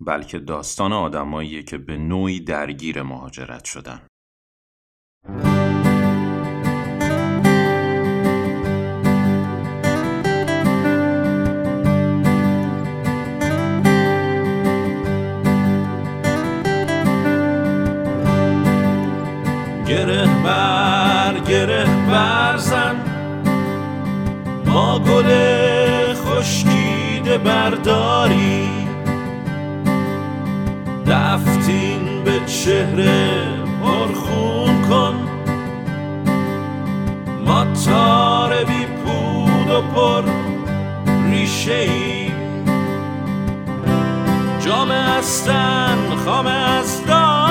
بلکه داستان آدماییه که به نوعی درگیر مهاجرت شدن. گره بر گره برزن ما گل خشکیده برداری دفتین به چهره پرخون کن. ما تار بی پود و پر ریشه ای جام استن خام از دار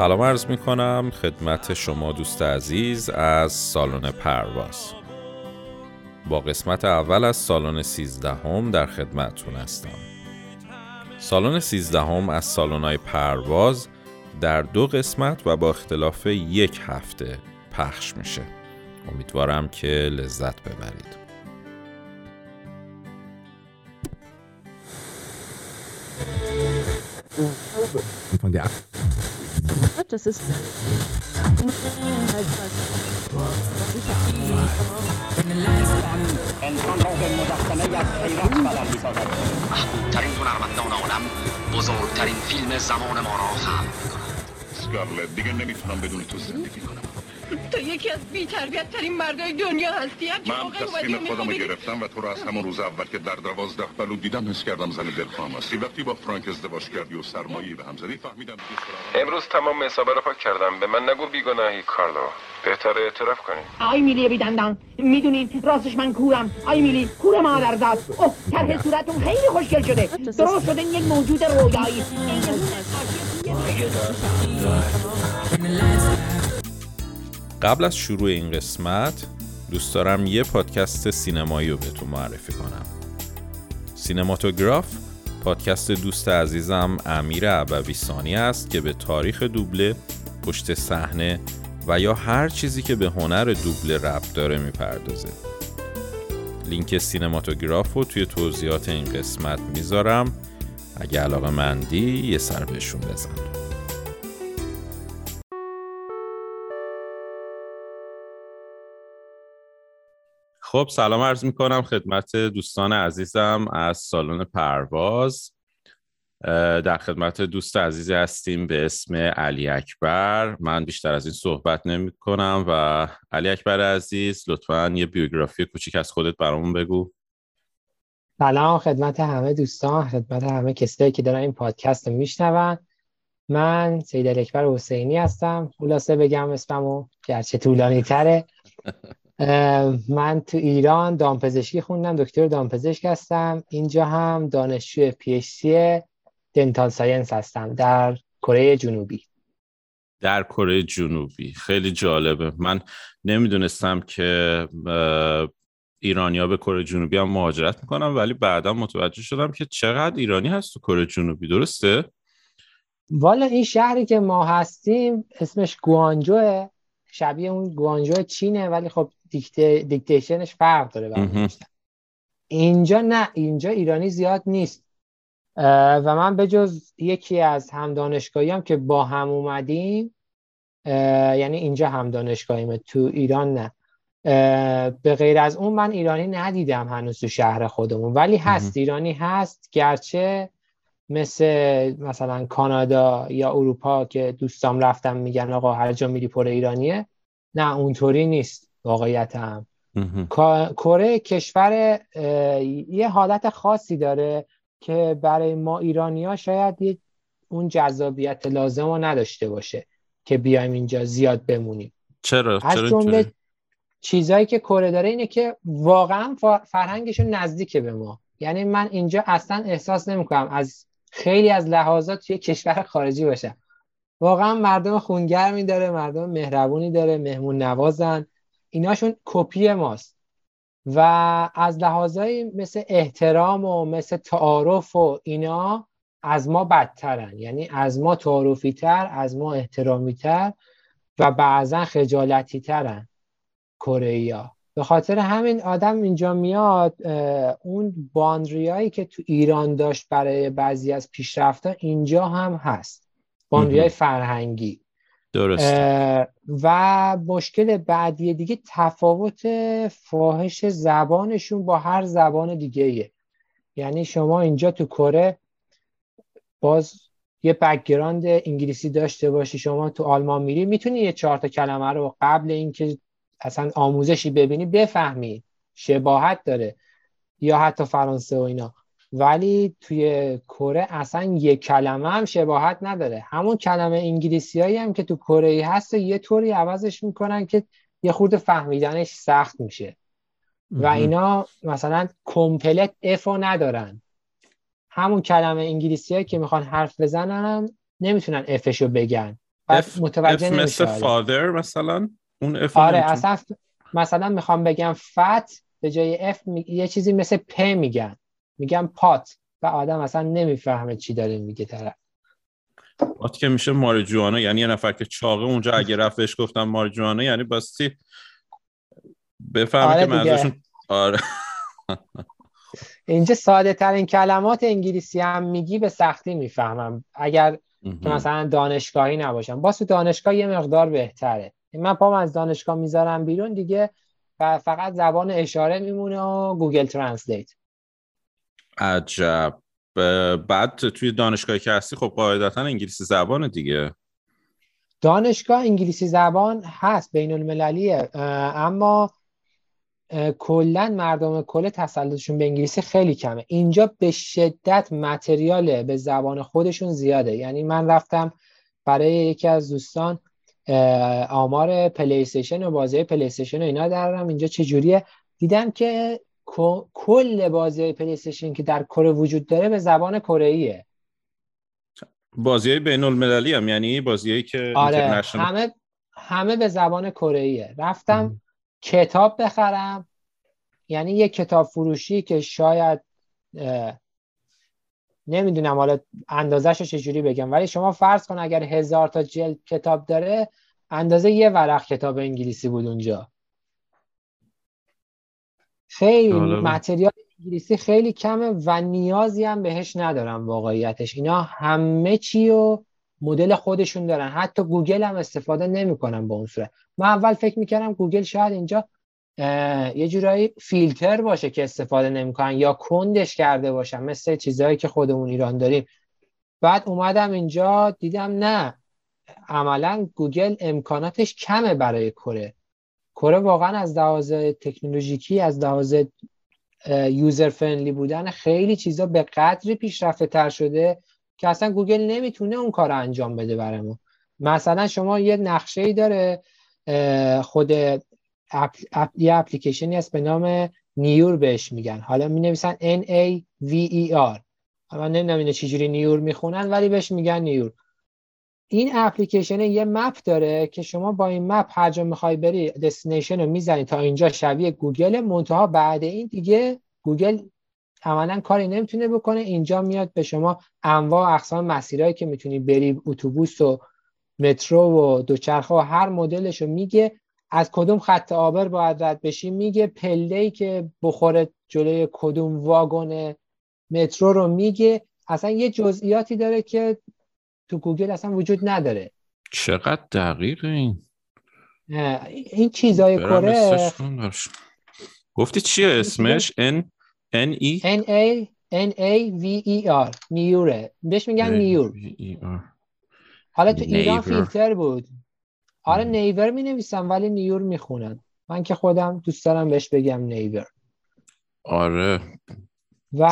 سلام عرض می کنم خدمت شما دوست عزیز از سالن پرواز. با قسمت اول از سالن سیزدهم در خدمتتون هستم. سالن سیزدهم از سالن‌های پرواز در دو قسمت و با اختلاف یک هفته پخش میشه. امیدوارم که لذت ببرید. von der Das ist. انسان را به مجسمه از حیرت بدل می‌سازد محبوبترین هنرمندان عالم بزرگترین فیلم زمان ما را خلق دیگه نمی‌تونم بدون تو زندگی کنم تو یکی از بی‌تربیت ترین مردای دنیا هستی من تصمیم خودم رو گرفتم و تو رو از همون روز اول که در دوازده بلو دیدم حس کردم زن دلخواه هستی. وقتی با فرانک ازدواج کردی و سرمایه به هم زدی فهمیدم امروز تمام حسابه رو پاک کردم. به من نگو بیگناهی کارلو. بهتر اعتراف کنی. آی میلی بیدندان می‌دونین راستش من کورم. آی میلی کور مادر زاد اوه طرح صورتون خیلی خوشگل شده. درست شده یک موجود رویایی. قبل از شروع این قسمت دوست دارم یه پادکست سینمایی رو بهتون معرفی کنم. سینماتوگراف پادکست دوست عزیزم امیر عبوی ثانی است که به تاریخ دوبله پشت صحنه و یا هر چیزی که به هنر دوبله ربط داره می‌پردازه. لینک سینماتوگراف رو توی توضیحات این قسمت می‌ذارم. اگه علاقه مندی یه سر بهشون بزن. خب سلام عرض می کنم خدمت دوستان عزیزم از سالن پرواز. در خدمت دوست عزیزی هستیم به اسم علی اکبر. من بیشتر از این صحبت نمی کنم و علی اکبر عزیز لطفا یه بیوگرافی کوچیک از خودت برامون بگو. سلام خدمت همه دوستان خدمت همه کسایی که دارن این پادکست رو میشنون. من سید اکبر حسینی هستم. خلاصه بگم اسممو گرچه طولانی تره من تو ایران دامپزشکی خوندم دکتر دامپزشک هستم. اینجا هم دانشجو PhD dental science هستم در کره جنوبی. در کره جنوبی. خیلی جالبه. من نمی‌دونستم که ایرانیا به کره جنوبی هم مهاجرت می‌کنن ولی بعدا متوجه شدم که چقدر ایرانی هست تو کره جنوبی. درسته؟ والا این شهری که ما هستیم اسمش گوانجوه. شبیه اون گوانجو چینه ولی خب دیکته دیکتیشنش فرق داره مهم. اینجا نه اینجا ایرانی زیاد نیست. و من به جز یکی از هم دانشگاهی هم که با هم اومدیم یعنی اینجا هم دانشگاهیمه تو ایران نه. به غیر از اون من ایرانی ندیدم هنوز تو شهر خودمون. ولی هست ایرانی هست گرچه مثل مثلا کانادا یا اروپا که دوستام رفتم میگن آقا هر جا میری پر ایرانیه نه اونطوری نیست. واقعیت هم کره کشور یه حالت خاصی داره که برای ما ایرانی ها شاید اون جذابیت لازم رو نداشته باشه که بیایم اینجا زیاد بمونیم. چرا؟ از جمله؟ چیزایی که کره داره اینه که واقعا فرهنگشون نزدیکه به ما. یعنی من اینجا اصلا احساس نمی‌کنم از خیلی از لحاظات توی کشور خارجی باشم. واقعا مردم خونگرمی داره مردم مهربونی داره مهمون نوازن ایناشون کپی ماست. و از لحاظایی مثل احترام و مثل تعارف و اینا از ما بدترن. یعنی از ما تعارفی تر از ما احترامی تر و بعضا خجالتی ترن کره به خاطر همین آدم اینجا میاد اون باندریایی که تو ایران داشت برای بعضی از پیشرفتها اینجا هم هست. boundary های فرهنگی. درسته. اه، و مشکل بعدی دیگه تفاوت فاحش زبانشون با هر زبان دیگه ایه. یعنی شما اینجا تو کره باز یه background انگلیسی داشته باشی شما تو آلمان میری می‌تونی یه چهار تا کلمه رو قبل اینکه اصلا آموزشی ببینی بفهمی. شباهت داره. یا حتی فرانسه و اینا. ولی توی کره اصلا یه کلمه هم شباهت نداره. همون کلمه انگلیسی هایی هم که تو کره هست یه طوری عوضش می‌کنن که یه خورده فهمیدنش سخت میشه. و. اینا مثلا کمپلت F و ندارن. همون کلمه انگلیسی هایی که می‌خوان حرف بزنن نمی‌تونن F شو بگن. F متوجه F مثل father مثلا؟ اون F آره اصلا مثلا می‌خوام بگم fat به جای F می... یه چیزی مثل پ میگن. میگن پات و آدم اصلا نمی‌فهمه چی داره میگه طرف. پات که میشه ماریجوانا یعنی یه نفر که چاقه اونجا اگه رفت بهش گفتم ماریجوانا یعنی باستی بفهمه آره که. منظورشون آره. اینجا ساده ترین کلمات انگلیسی هم میگی به سختی می‌فهمم. اگر که. مثلا دانشگاهی نباشم. باز تو دانشگاه یه مقدار بهتره. من پام از دانشگاه می‌ذارم بیرون دیگه و فقط زبان اشاره میمونه و Google Translate. عجب. بعد توی دانشگاهی که هستی خب قاعدتا انگلیسی زبان دیگه. دانشگاه انگلیسی زبان هست بین المللیه اما کلا مردم کل تسلطشون به انگلیسی خیلی کمه. اینجا به شدت material به زبان خودشون زیاده. یعنی من رفتم برای یکی از دوستان آمار پلی و بازی پلی استیشن و اینا درارم اینجا چجوریه؟ دیدم که کل بازی پلی استیشن که در کره وجود داره به زبان کره بازی های بین المللی هم یعنی بازی که آره همه همه به زبان کره رفتم کتاب بخرم. یعنی یه کتاب فروشی که شاید نمی‌دونم حالا اندازش رو چجوری بگم ولی شما فرض کن اگر هزار تا جلد کتاب داره اندازه یه ورق کتاب انگلیسی بود اونجا. خیلی جالبه. material انگلیسی خیلی کمه و نیازی هم بهش ندارم واقعیتش. اینا همه چی و مدل خودشون دارن. حتی گوگل هم استفاده نمی‌کنن به اون صورت. من اول فکر می‌کردم گوگل شاید اینجا یه جورایی فیلتر باشه که استفاده نمی‌کنن یا کندش کرده باشن مثل چیزهایی که خودمون ایران داریم. بعد اومدم اینجا دیدم نه. عملا گوگل امکاناتش کمه برای کره. کره واقعا از لحاظ تکنولوژیکی از لحاظ user friendly بودن خیلی چیزا به قدری پیشرفته تر شده که اصلا گوگل نمی‌تونه اون کار انجام بده برامون مثلا شما یه نقشه ای داره خود app، app، یه اپلیکیشنی هست به نام نیور بهش میگن. حالا می نویسن N A V E R. من نمی‌دونم اینو چجوری نیور می‌خونن ولی بهش میگن نیور. این اپلیکیشن یه map داره که شما با این map هر جا می‌خوای بری destination رو می‌زنی تا اینجا شبیه گوگل منتها بعد این دیگه گوگل عملا کاری نمی‌تونه بکنه. اینجا میاد به شما انواع اقسام مسیرهایی که می‌تونی بری اتوبوس و مترو و دوچرخه و هر مدلش رو میگه. از کدوم خط عابر باید رد بشی میگه. پله‌ای که بخوره جلوی کدوم واگن مترو رو میگه. اصلا یه جزئیاتی داره که تو گوگل اصلا وجود نداره. چقدر دقیق این؟ این چیزای کره. گفتی چیه اسمش؟ N N E N A N A V E R. نیوره بهش میگن نیور حالا تو ایران. فیلتر بود. آره نیور می نویسم ولی نیور می‌خونن من که خودم دوست دارم بهش بگم نیور آره. و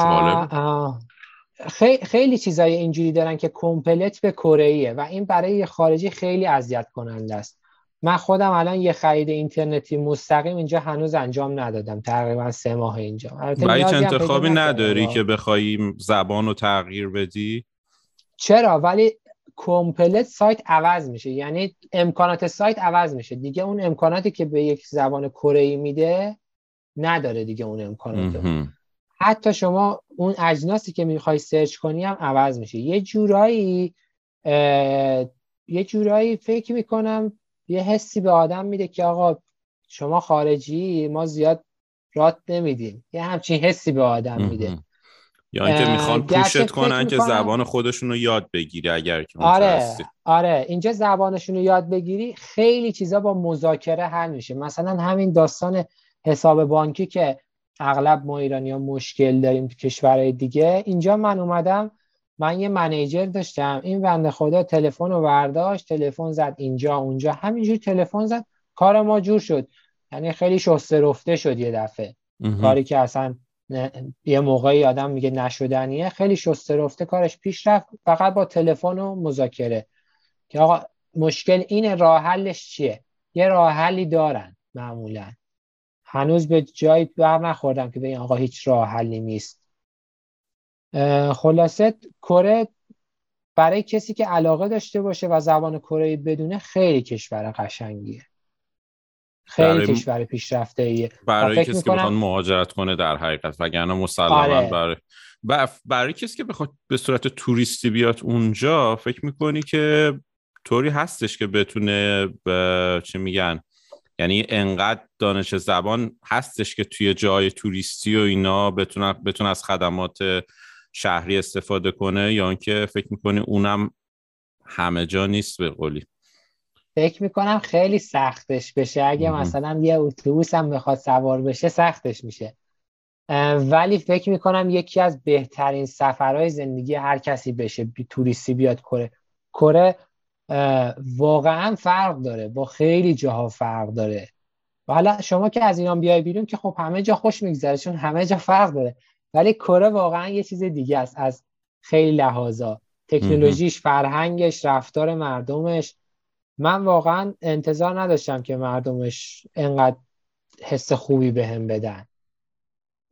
خیلی, چیزای اینجوری دارن که کمپلت به کره و این برای خارجی خیلی اذیت کننده است. من خودم الان یه خرید اینترنتی مستقیم اینجا هنوز انجام ندادم. تقریبا سه ماه اینجا. و هیچ انتخابی نداری که بخوای زبان رو تغییر بدی؟ چرا؟ ولی کمپلت سایت عوض میشه. یعنی امکانات سایت عوض میشه. دیگه اون امکاناتی که به یک زبان کره میده نداره دیگه اون امکانات حتی شما اون اجناسی که می‌خوای سرچ کنی هم عوض میشه. یه جورایی یه جورایی فکر می‌کنم یه حسی به آدم میده که آقا شما خارجی ما زیاد رات نمیدیم. یه همچین حسی به آدم میده. یا اینکه می‌خوان پوشت کنن که زبان خودشون رو یاد بگیری اگر که آره آره. اینجا زبانشون رو یاد بگیری خیلی چیزا با مذاکره حل میشه. مثلا همین داستان حساب بانکی که اغلب ما ایرانی ها مشکل داریم تو کشورهای دیگه. اینجا من اومدم من یه منیجر داشتم. این بنده خدا تلفن رو برداشت تلفن زد اینجا اونجا. همینجور تلفن زد کار ما جور شد. یعنی خیلی شسته رفته شد یه دفعه. کاری که اصلا یه موقعی آدم میگه نشدنیه. خیلی شسته رفته کارش پیش رفت. فقط با تلفن و مذاکره. که آقا مشکل این راه حلش چیه؟ یه راه حلی دارن معمولا. هنوز به جایی بر نخوردم که به آقا هیچ راه حلی نیست. خلاصه کره برای کسی که علاقه داشته باشه و زبان کره بدونه خیلی کشور قشنگیه. خیلی برای کشور پیشرفته ایه برای کسی که بخواد مهاجرت کنه در حقیقت وگرنه مسلما آره. برای برای کسی که بخواد به صورت توریستی بیاد اونجا فکر می‌کنی که طوری هستش که بتونه به چه میگن؟ یعنی انقدر دانش زبان هستش که توی جای توریستی و اینا بتونه بتونه از خدمات شهری استفاده کنه یا اینکه فکر می‌کنی اونم همه جا نیست به قولی؟ فکر می‌کنم خیلی سختش بشه. اگه مثلا یه اتوبوس هم بخواد سوار بشه سختش میشه. ولی فکر می‌کنم یکی از بهترین سفرهای زندگی هر کسی بشه بی توریستی بیاد کره. کره واقعا فرق داره. با خیلی جاها فرق داره. و حالا شما که از ایران بیای بیرون که خب همه جا خوش میگذره چون همه جا فرق داره. ولی کره واقعا یه چیز دیگه است از خیلی لحاظا. تکنولوژیش فرهنگش رفتار مردمش. من واقعا انتظار نداشتم که مردمش انقدر حس خوبی بهم به بدن.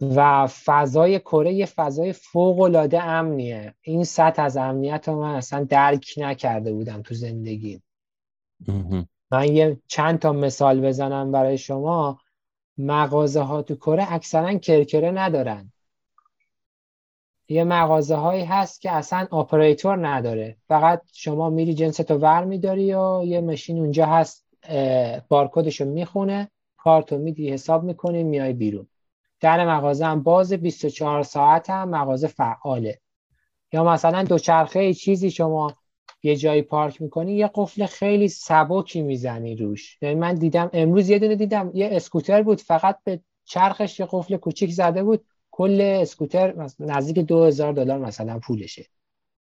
و فضای کره یه فضای فوق العاده امنیه. این سطح از امنیت رو من اصلا درک نکرده بودم تو زندگی. من یه چند تا مثال بزنم برای شما. مغازه ها تو کره اکثرا کرکره ندارن. یه مغازه هایی هست که اصلا آپریتور نداره. فقط شما میری جنست رو ور میداری و یه ماشین اونجا هست بارکدش رو می‌خونه کارتو میدی حساب می‌کنی میای بیرون. در مغازه هم باز 24 ساعت هم مغازه فعاله. یا مثلا دوچرخه چیزی شما یه جایی پارک می‌کنی یه قفل خیلی سبکی می‌زنی روش. یعنی من دیدم امروز یه دونه دیدم یه اسکوتر بود فقط به چرخش یه قفل کوچیک زده بود. کل اسکوتر نزدیک دو هزار دلار مثلا پولشه.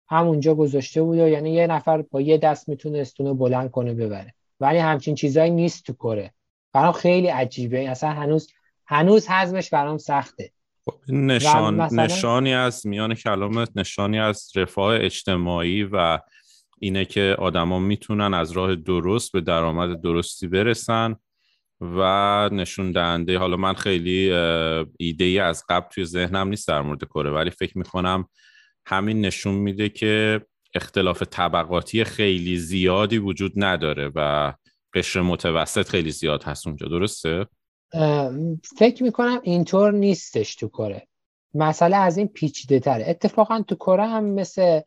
همونجا گذاشته بود و یعنی یه نفر با یه دست می‌تونه استونو بلند کنه ببره. ولی همچین چیزایی نیست تو کره. برام خیلی عجیبه. اصلا هنوز هنوز حزمش برام سخته خب، نشان مثلا... نشانی از میان کلامت نشانی از رفاه اجتماعی و اینه که آدما می‌تونن از راه درست به درآمد درستی برسن و نشون دهنده حالا من خیلی ایده ای از قبل توی ذهنم نیست در مورد کره ولی فکر می‌کنم همین نشون میده که اختلاف طبقاتی خیلی زیادی وجود نداره و قشر متوسط خیلی زیاد هست اونجا درسته؟ فکر می‌کنم اینطور نیستش تو کره. مسئله از این پیچیده تره. اتفاقا تو کره هم مثل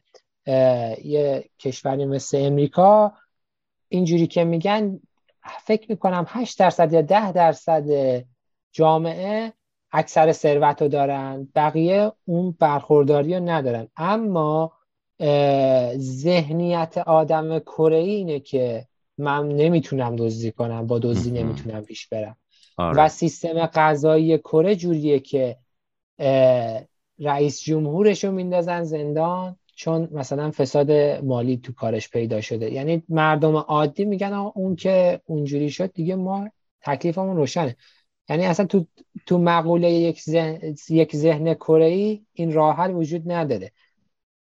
یه کشوری مثل امریکا اینجوری که میگن فکر می‌کنم 8 درصد یا 10 درصد جامعه اکثر ثروت رو دارن. بقیه اون برخورداری رو ندارن. اما ذهنیت آدم کره اینه که من نمی‌تونم دزدی کنم. با دزدی نمی‌تونم پیش برم. آره. و سیستم غذایی کره جوریه که رئیس جمهورش رو میندازن زندان چون مثلا فساد مالی تو کارش پیدا شده. یعنی مردم عادی میگن اون که اونجوری شد دیگه ما تکلیفمون روشنه. یعنی اصلا تو تو مقوله یک ذهن یک ذهن کره ای این راه حل وجود نداره.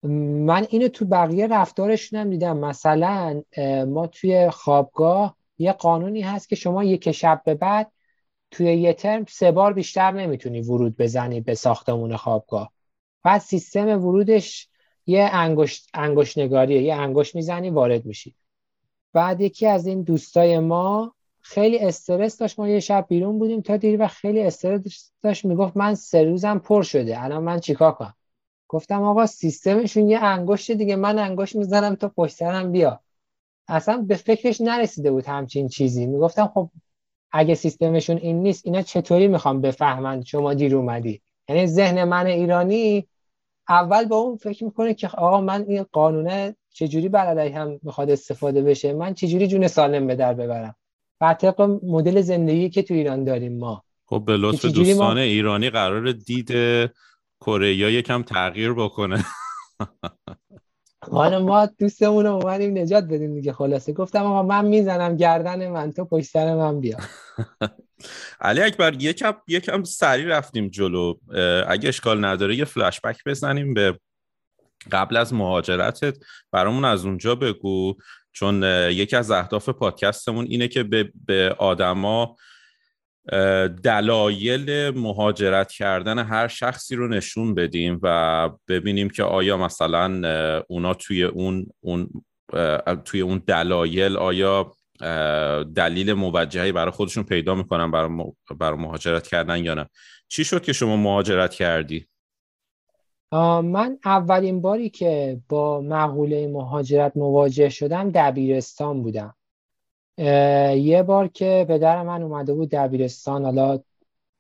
من اینو تو بقیه رفتارشون هم دیدم. مثلا ما توی خوابگاه یه قانونی هست که شما یک شب به بعد توی یه ترم سه بار بیشتر نمی‌تونی ورود بزنی به ساختمون خوابگاه. بعد سیستم ورودش یه انگشت انگشت نگاریه. یه انگشت می‌زنی وارد میشی. بعد یکی از این دوستای ما خیلی استرس داشت. ما یه شب بیرون بودیم تا دیر و خیلی استرس داشت. می‌گفت من سه روزم پر شده. الان من چیکار کنم؟ گفتم آقا سیستمشون یه انگشت دیگه. من انگشت می‌زنم تا پشت سرم بیا. اصلا به فکرش نرسیده بود همچین چیزی. می‌گفتم خب اگه سیستمشون این نیست اینا چطوری می‌خوام بفهمند شما دیر اومدی؟ یعنی ذهن من ایرانی اول با اون فکر می‌کنه که آقا من این قانونه چجوری بر هم می‌خواد استفاده بشه؟ من چجوری جون سالم به در ببرم؟ بر طبق مدل زندگی که تو ایران داریم ما. خب به لطف دوستان ما... ایرانی قرار دید کره یکم تغییر بکنه. حالا ما دوستمون رو اومدیم نجات بدیم دیگه خلاصه. گفتم آقا من می‌زنم گردن من تو پشت سر من بیا. علی اکبر یکم یکم سریع رفتیم جلو. اگه اشکال نداره یه فلشبک بزنیم به قبل از مهاجرتت. برامون از اونجا بگو چون یکی از اهداف پادکستمون اینه که به, به آدما دلایل مهاجرت کردن هر شخصی رو نشون بدیم و ببینیم که آیا مثلا اونا توی اون, اون توی اون دلایل آیا دلیل موجهی برای خودشون پیدا می‌کنن برای, مهاجرت کردن یا نه چی شد که شما مهاجرت کردی؟ من اولین باری که با مقوله مهاجرت مواجه شدم دبیرستان بودم یه بار که پدر من اومده بود دبیرستان حالا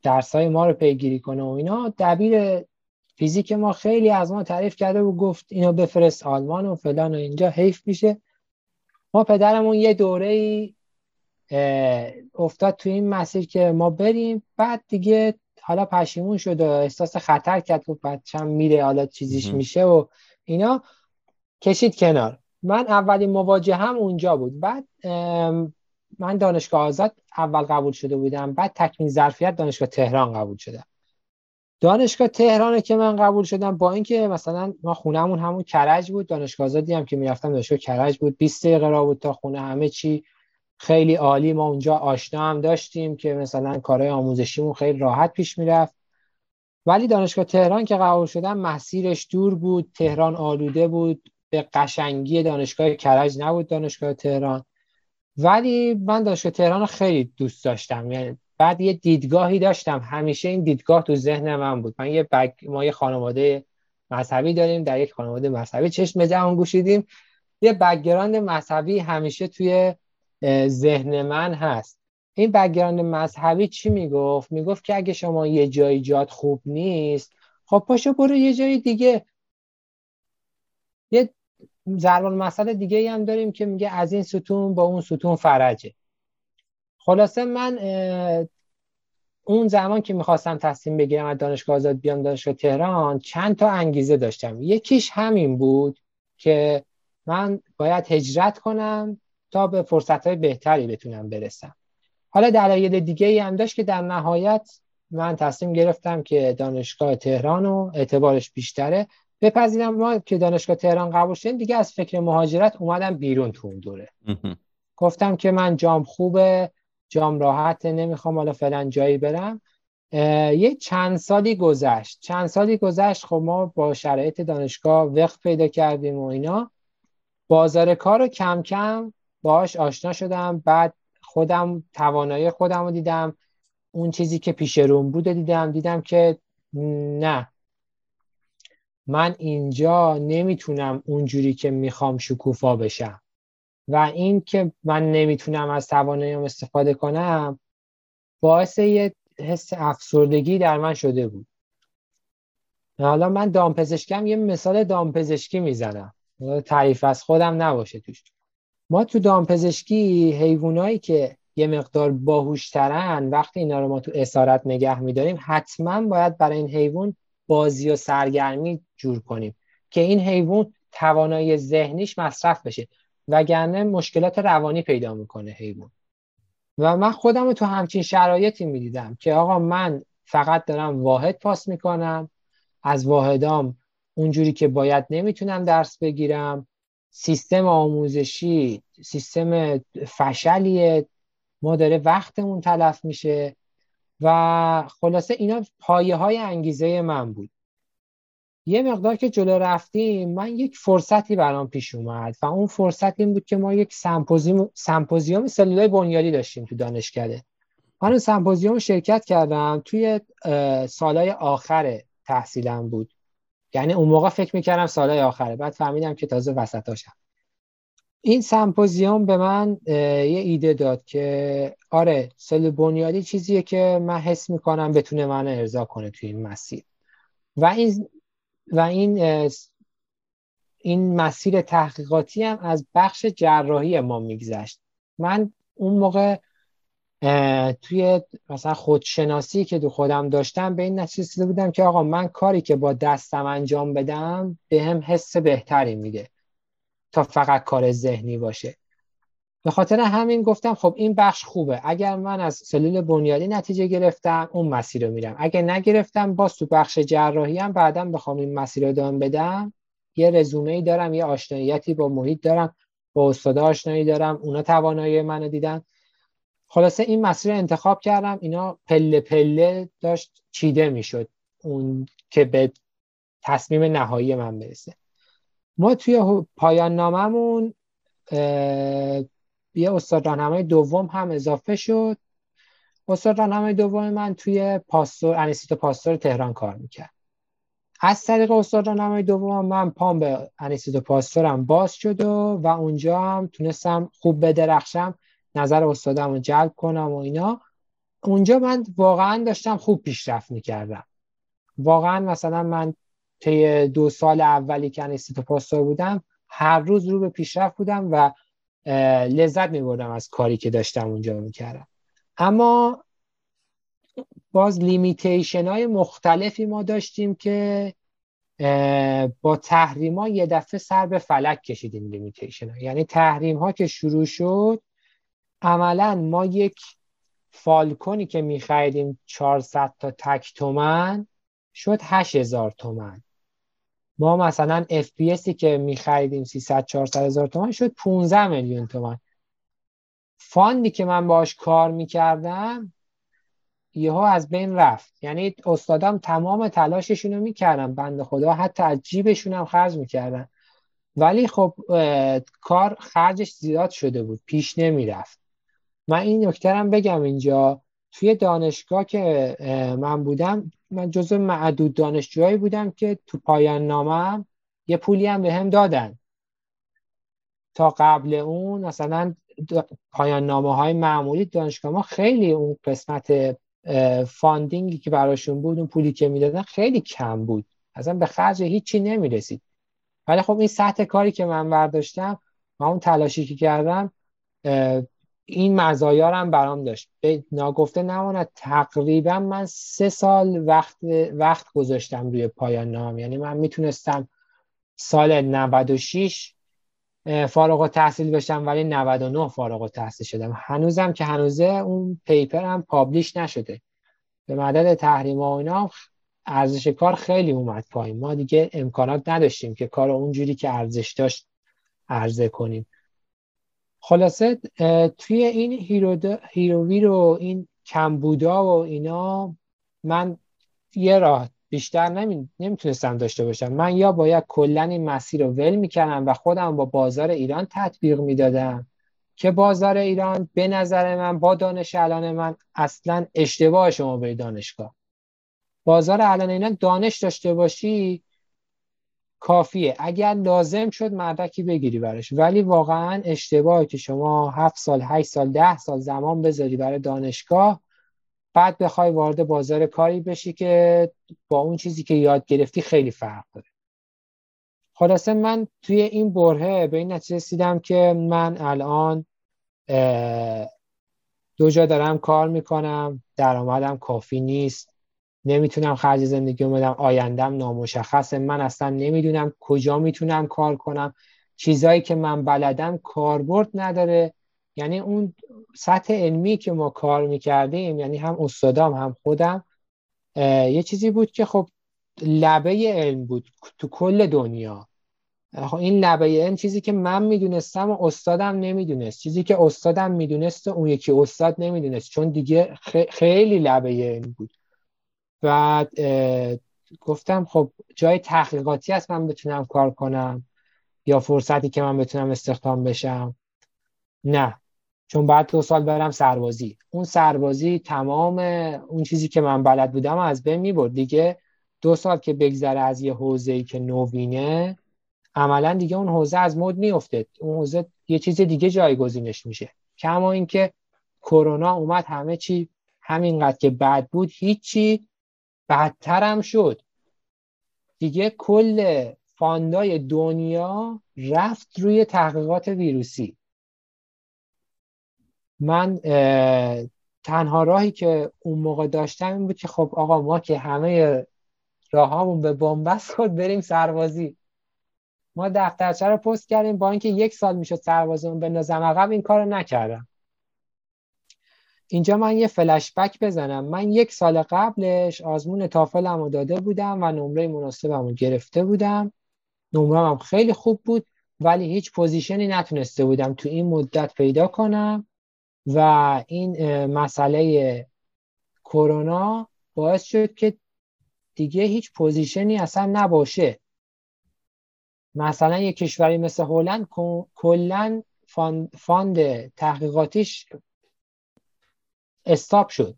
درسای ما رو پیگیری کنه و اینا دبیر فیزیک ما خیلی از ما تعریف کرده و گفت اینو بفرست آلمان و فلان و اینجا حیف میشه. ما پدرمون یه دوره ای افتاد تو این مسیر که ما بریم. بعد دیگه حالا پشیمون شد و احساس خطر کرد و بچم میره حالا چیزیش میشه و اینا. کشید کنار. من اولین مواجه هم اونجا بود. بعد من دانشگاه آزاد اول قبول شده بودم. بعد تکمیل ظرفیت دانشگاه تهران قبول شدم. دانشگاه تهران که من قبول شدم با اینکه مثلا ما خونهمون همون کرج بود. دانشگاه آزادی هم که می‌رفتم دانشگاه کرج بود. 20 دقیقه را بود تا خونه همه چی خیلی عالی. ما اونجا آشنا هم داشتیم که مثلا کارهای آموزشیمون خیلی راحت پیش می‌رفت. ولی دانشگاه تهران که قبول شدم مسیرش دور بود. تهران آلوده بود. به قشنگی دانشگاه کرج نبود دانشگاه تهران. ولی من دانشگاه تهران رو خیلی دوست داشتم. یعنی بعد یه دیدگاهی داشتم. همیشه این دیدگاه تو ذهن من بود. من یه بگ... ما یه خانواده مذهبی داریم در یک خانواده مذهبی چشم جهان گوشیدیم. یه بگراند مذهبی همیشه توی ذهن من هست. این بگراند مذهبی چی می‌گفت؟ می‌گفت که اگه شما یه جایی جات خوب نیست خب پاشو برو یه جای دیگه. یه ضربان مسئله دیگه هم داریم که میگه از این ستون با اون ستون فرجه. خلاصه من اون زمان که می‌خواستم تصمیم بگیرم از دانشگاه آزاد بیام دانشگاه تهران چند تا انگیزه داشتم. یکیش همین بود که من باید هجرت کنم تا به فرصت های بهتری بتونم برسم. حالا دلایل دیگه ای هم داشت که در نهایت من تصمیم گرفتم که دانشگاه تهران و اعتبارش بیشتره. بپذیرم ما که دانشگاه تهران قبول شدیم دیگه از فکر مهاجرت اومدم بیرون تو اون دوره. گفتم که من جام خوبه جام راحت نمی‌خوام حالا فعلا جایی برم. یه چند سالی گذشت. چند سالی گذشت خب ما با شرایط دانشگاه وقت پیدا کردیم و اینا. بازار کار رو کم کم باش آشنا شدم. بعد خودم توانایی خودم رو دیدم. اون چیزی که پیش روم بود دیدم. دیدم که نه. من اینجا نمی‌تونم اونجوری که می‌خوام شکوفا بشم. و این که من نمی‌تونم از تواناییم استفاده کنم باعث یه حس افسردگی در من شده بود. حالا من دامپزشکم یه مثال دامپزشکی می‌زنم. تعریف از خودم نباشه توش. ما تو دامپزشکی حیوانایی که یه مقدار باهوشترن وقتی اینا رو ما تو اسارت نگه میداریم حتما باید برای این حیوان بازی و سرگرمی جور کنیم. که این حیوان توانایی ذهنیش مصرف بشه. وگرنه مشکلات روانی پیدا می‌کنه حیوان. و من خودم رو تو همچین شرایطی می‌دیدم که آقا من فقط دارم واحد پاس می‌کنم. از واحدام اونجوری که باید نمی‌تونم درس بگیرم. سیستم آموزشی سیستم فشلیه. ما داره وقتمون تلف میشه. و خلاصه اینا پایه های انگیزه من بود. یه مقدار که جلو رفتیم من یک فرصتی برام پیش اومد و اون فرصت این بود که ما یک سمپوزیوم سمپوزیوم سلولای بنیادی داشتیم تو دانشکده. من اون سمپوزیوم شرکت کردم توی سالهای آخر تحصیلم بود. یعنی اون موقع فکر می‌کردم سالهای آخره بعد فهمیدم که تازه وسطاشم. این سمپوزیوم به من یه ایده داد که آره سلول بنیادی چیزیه که من حس می‌کنم بتونه من ارضا کنه توی این مسیر. و این و این این مسیر تحقیقاتی هم از بخش جراحی ما میگذشت. من اون موقع توی مثلا خودشناسی که دو خودم داشتم به این نتیجه بودم که آقا من کاری که با دستم انجام بدم به هم حس بهتری میده. تا فقط کار ذهنی باشه. به خاطر همین گفتم خب این بخش خوبه. اگر من از سلول بنیادی نتیجه گرفتم اون مسیر رو میرم. اگر نگرفتم باز تو بخش جراحی هم بعدا بخوام این مسیر رو ادامه بدم. یه رزومه ای دارم یه آشناییتی با محیط دارم با استاد آشنایی دارم اونا توانایی منو دیدن. خلاصه این مسیر رو انتخاب کردم. اینا پله پله داشت چیده می‌شد. اون که به تصمیم نهایی من برسه. ما توی پایان ناممون یه استاد راهنمای دوم هم اضافه شد. استاد راهنمای دوم من توی پاستور انیستیتو پاستور تهران کار می‌کرد. از طریق استاد راهنمای دوم من پام به انیستیتو پاستورم باز شد و, و اونجا هم تونستم خوب بدرخشم نظر استادم رو جلب کنم و اینا. اونجا من واقعا داشتم خوب پیشرفت می‌کردم. واقعا مثلا من طی دو سال اولی که انیستیتو پاستور بودم هر روز رو به پیشرفت بودم و لذت می بردم از کاری که داشتم اونجا می‌کردم. اما باز limitation های مختلفی ما داشتیم که با تحریم ها یه دفعه سر به فلک کشید این limitation ها یعنی تحریم ها که شروع شد عملا ما یک فالکونی که میخریدیم 400 تا تک تومن شد 8000 تومن. ما مثلا FPS که میخریدیم 300 400 هزار تومان شد 15 میلیون تومان. فاندی که من باش کار می‌کردم یهو از بین رفت. یعنی استادم تمام تلاششون رو می‌کردم بند خدا حتی از جیبشون هم خرج می‌کردن. ولی خب کار خرجش زیاد شده بود. پیش نمی‌رفت. من این نکترم بگم اینجا. توی دانشگاه که من بودم من جزو معدود دانشجوهایی بودم که تو پایان نامم یه پولی هم به هم دادن. تا قبل اون مثلا پایان نامه های معمولی دانشگاه ما خیلی اون قسمت فاندینگی که براشون بود اون پولی که می‌دادن خیلی کم بود. اصلا به خرج هیچی نمی‌رسید. ولی خب این سطح کاری که من برداشتم و اون تلاشی که کردم این مزایا هم برام داشت. به ناگفته نماند. تقریبا من سه سال وقت وقت گذاشتم روی پایان نام. یعنی من می‌تونستم سال 96 فارغ تحصیل بشم ولی 99 فارغ تحصیل شدم. هنوزم که هنوزه اون پیپر هم پابلیش نشده. به مدد تحریم و اینا ارزش کار خیلی اومد پایین. ما دیگه امکانات نداشتیم که کار اونجوری که ارزش داشت عرضه کنیم. خلاصه توی این هیر و ویری و این کمبودا و اینا من یه راه بیشتر نمی... نمی‌تونستم داشته باشم. من یا باید کلا این مسیر رو ول می‌کردم و خودم با بازار ایران تطبیق می‌دادم که بازار ایران به نظر من با دانش الان من اصلا اشتباه شما به دانشگاه. بازار الان اینا دانش داشته باشی کافیه. اگر لازم شد مدرکی بگیری برش ولی واقعا اشتباهی که شما هفت سال هشت سال ده سال زمان بذاری برای دانشگاه بعد بخوای وارد بازار کاری بشی که با اون چیزی که یاد گرفتی خیلی فرق داره. خلاصه من توی این برهه به این نتیجه رسیدم که من الان دو جا دارم کار می‌کنم درآمدم کافی نیست. نمی‌تونم خرج زندگی بدم آیندم نامشخصه. من اصلا نمی‌دونم کجا می‌تونم کار کنم. چیزایی که من بلدم کاربرد نداره. یعنی اون سطح علمی که ما کار می‌کردیم یعنی هم استادام هم خودم یه چیزی بود که خب لبه علم بود تو کل دنیا. خب این لبه علم چیزی که من می‌دونستم و استادم نمی‌دونست. چیزی که استادم می‌دونست و اون یکی استاد نمی‌دونست. چون دیگه خیلی لبه علم بود. بعد گفتم خب جای تحقیقاتی هست من بتونم کار کنم یا فرصتی که من بتونم استخدام بشم؟ نه. چون بعد دو سال برم سربازی. اون سربازی تمام اون چیزی که من بلد بودم از بین می‌برد دیگه دو سال که بگذره از یه حوزه که نوینه عملا دیگه اون حوزه از مد میفته اون حوزه یه چیز دیگه جایگزینش میشه. کما اینکه کرونا اومد همه چی همینقدر که بد بود هیچی بدترم شد. دیگه کل فاندای دنیا رفت روی تحقیقات ویروسی. من تنها راهی که اون موقع داشتم این بود که خب آقا ما که همه راهامون به بنبست خود بریم سربازی. ما دفترچه رو پست کردیم با اینکه یک سال می‌شد سربازمون بندازم عقب این کارو نکردم. اینجا من یه فلش بک بزنم. من یک سال قبلش آزمون تافلم رو داده بودم و نمره مناسبم رو گرفته بودم. نمره هم خیلی خوب بود ولی هیچ پوزیشنی نتونسته بودم تو این مدت پیدا کنم و این مسئله کرونا باعث شد که دیگه هیچ position ی اصلا نباشه. مثلا یه کشوری مثل هلند کلا fund تحقیقاتیش stop شد.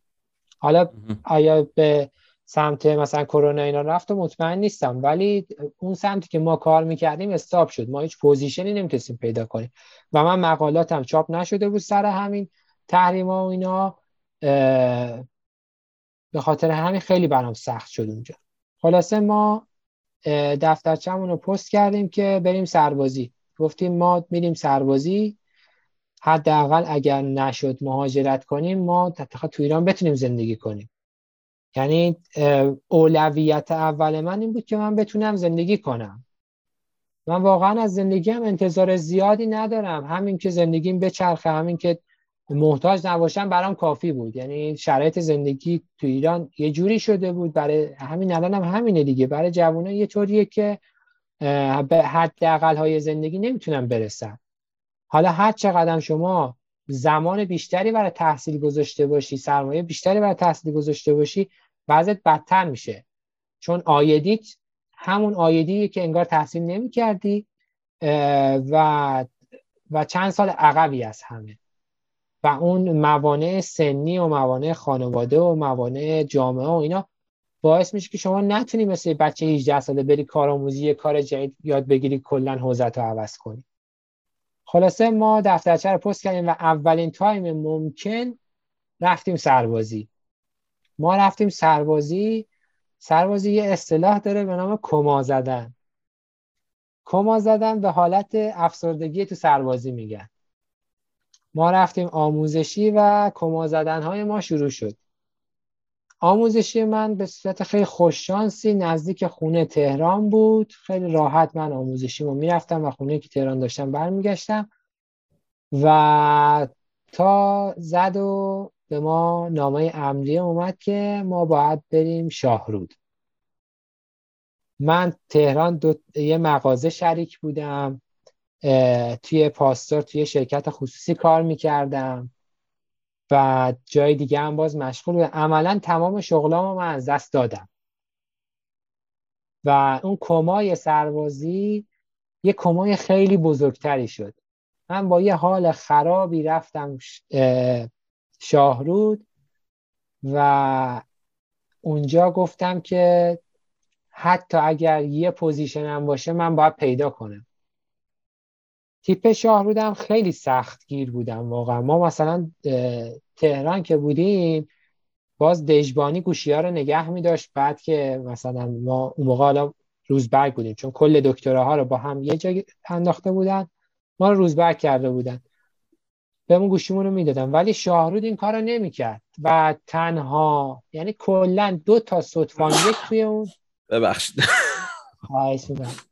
حالا آیا به سمت مثلا کرونا اینا رفت و مطمئن نیستم. ولی اون سمتی که ما کار می‌کردیم stop شد. ما هیچ position ی نمی‌تونستیم پیدا کنیم. و من مقالاتم چاپ نشده بود سر همین تحریم ها و اینا. به خاطر همین خیلی برام سخت شد اونجا. خلاصه ما دفترچمون رو پست کردیم که بریم سربازی. گفتیم ما میریم سربازی. حداقل اگر نشد مهاجرت کنیم ما تو ایران بتونیم زندگی کنیم. یعنی اولویت اول من این بود که من بتونم زندگی کنم. من واقعا از زندگیم انتظار زیادی ندارم. همین که زندگیم بچرخه همین که محتاج نباشم برام کافی بود. یعنی شرایط زندگی تو ایران یه جوری شده بود. برای همین الان هم همینه دیگه. برای جوانان یه طوریه که به حداقل های زندگی نمی‌تونن برسن حالا هر چقدر شما زمان بیشتری برای تحصیل گذاشته باشی سرمایه بیشتری برای تحصیل گذاشته باشی وضعیت بدتر میشه. چون آیدیت همون آیدی که انگار تحصیل نمی کردی و و چند سال عقبی از همه. و اون موانع سنی و موانع خانواده و موانع جامعه و اینا باعث میشه که شما نتونی مثل بچه 18 ساله بری کارآموزی کار جدید یاد بگیری کلا حوزت رو عوض کنی. خلاصه ما دفترچه رو پست کردیم و اولین تایم ممکن رفتیم سربازی. ما رفتیم سربازی. سربازی یه اصطلاح داره به نام کما زدن. کما زدن به حالت افسردگی تو سربازی میگن. ما رفتیم آموزشی و کما زدن های ما شروع شد. آموزشی من به صورت خیلی خوششانسی نزدیک خونه تهران بود. خیلی راحت من آموزشی رو می‌رفتم و خونه که تهران داشتم برمیگشتم. و تا زد و به ما نامه امریه اومد که ما باید بریم شاهرود. من تهران دو... یه مغازه شریک بودم توی پاستور توی شرکت خصوصی کار می‌کردم. و جای دیگه هم باز مشغول بودم. عملا تمام شغلامو من از دست دادم. و اون کمای سربازی یه کمای خیلی بزرگتری شد. من با یه حال خرابی رفتم شاهرود و اونجا گفتم که حتی اگر یه پوزیشنم باشه من باید پیدا کنم. تیپ شاهرودم خیلی سخت گیر بودم واقعا. ما مثلا تهران که بودیم باز دژبانی گوشی ها رو نگه می داشت بعد که مثلا ما اون موقع حالا روزبرگ بودیم چون کل دکتراها رو با هم یه جا انداخته بودن ما رو روزبرگ کرده بودن. بهمون گوشیمون رو می‌دادن. ولی شاهرود این کار رو نمی‌کرد و تنها یعنی کلا دو تا صدفان یک توی اون ببخشید.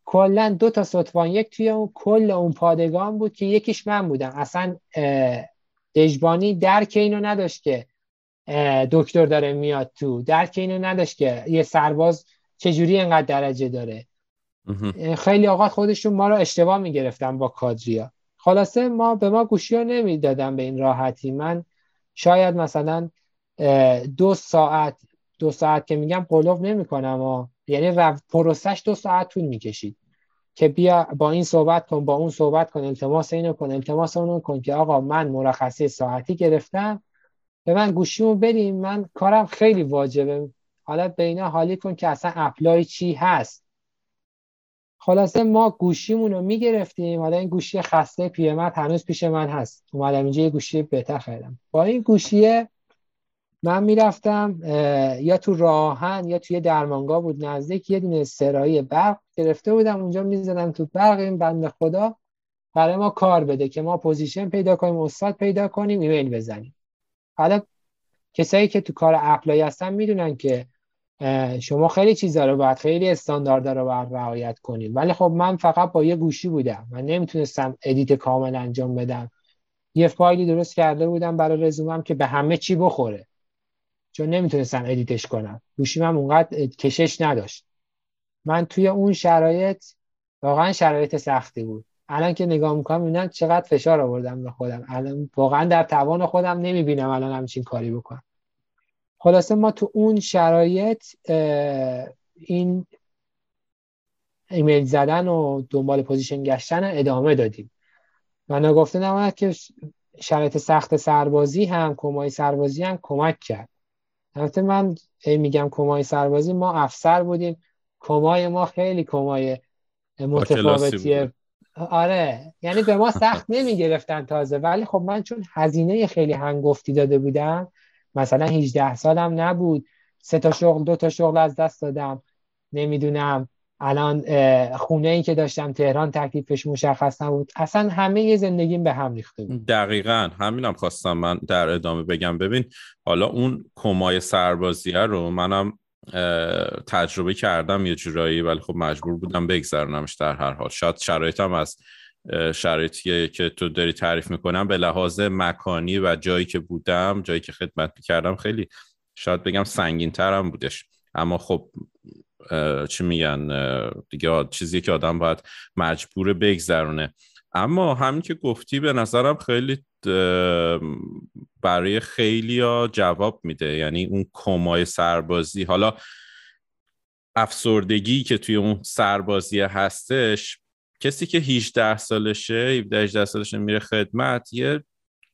کلا دو تا ستوان یک توی اون کل اون پادگان بود که یکیش من بودم. اصلا دژبانی درک اینو نداشت که دکتر داره میاد تو. درک اینو نداشت که یه سرباز چجوری اینقدر درجه داره. خیلی اوقات خودشون ما رو اشتباه می‌گرفتن با کادریا. خلاصه ما به ما گوشی ها نمی‌دادن به این راحتی. من شاید مثلا دو ساعت دو ساعت که میگم قلوب نمی‌کنم یعنی پروسش دو ساعت طول می‌کشید. که بیا با این صحبت کن با اون صحبت کن التماس اینو کن التماس اونو کن که آقا من مرخصی ساعتی گرفتم. به من گوشیمو بریم من کارم خیلی واجبه. حالا بینا حالی کن که اصلا اپلای چی هست. خلاصه ما گوشیمون رو می‌گرفتیم. حالا این گوشی خسته پیرمرد هنوز پیش من هست. اومدم اینجا یه گوشی بهتر خریدم. با این گوشیه من می‌رفتم یا تو راهن یا توی درمانگاه بود نزدیک یه دونه سرایی برق. گرفته بودم اونجا می‌زدم تو برق این بند خدا. برای ما کار بده که ما پوزیشن پیدا کنیم استاد پیدا کنیم ایمیل بزنیم. حالا کسایی که تو کار اپلای هستن می‌دونن که شما خیلی چیزا رو باید خیلی استاندارد رو باید رعایت کنیم. ولی خب من فقط با یه گوشی بودم. من نمی‌تونستم edit کامل انجام بدم. یه فایلی درست کرده بودم برای رزومم که به همه چی بخوره. چون نمی‌تونستم edit ش کنم. گوشیم هم اونقدر کشش نداشت. من توی اون شرایط واقعا شرایط سختی بود. الان که نگاه می‌کنم می‌بینم چقدر فشار آوردم به خودم. الان واقعا در توان خودم نمی‌بینم الان همچین کاری بکنم. خلاصه ما تو اون شرایط این ایمیل زدن و دنبال position گشتن ادامه دادیم. و نگفته نماند که شرایط سخت سربازی هم کمای سربازی هم کمک کرد. البته من میگم کمای سربازی ما افسر بودیم. کمای ما خیلی کمای متفاوتیه. آره یعنی به ما سخت نمی گرفتن تازه. ولی خب من چون هزینه خیلی هنگفتی داده بودم مثلا 18 سالم نبود. سه تا شغل دو تا شغل از دست دادم. نمی‌دونم الان خونه ای که داشتم تهران تکلیفش مشخص نبود. اصلا همه یه زندگیم به هم ریخته بود. دقیقا. همینم خواستم من در ادامه بگم. ببین حالا اون کمای سربازیه رو منم تجربه کردم یه جورایی ولی خب مجبور بودم بگذرنمش در هر حال. شاید شرایطم از شرایطی که تو داری تعریف می‌کنم به لحاظ مکانی و جایی که بودم جایی که خدمت می‌کردم خیلی شاید بگم سنگین ترم بودش. اما خب چی میگن دیگه چیزی که آدم باید مجبور بگذرونه. اما همین که گفتی به نظرم خیلی برای خیلی ها جواب میده. یعنی اون کمای سربازی. حالا افسردگی که توی اون سربازی هستش کسی که 18 سالشه 18 سالشه میره خدمت یه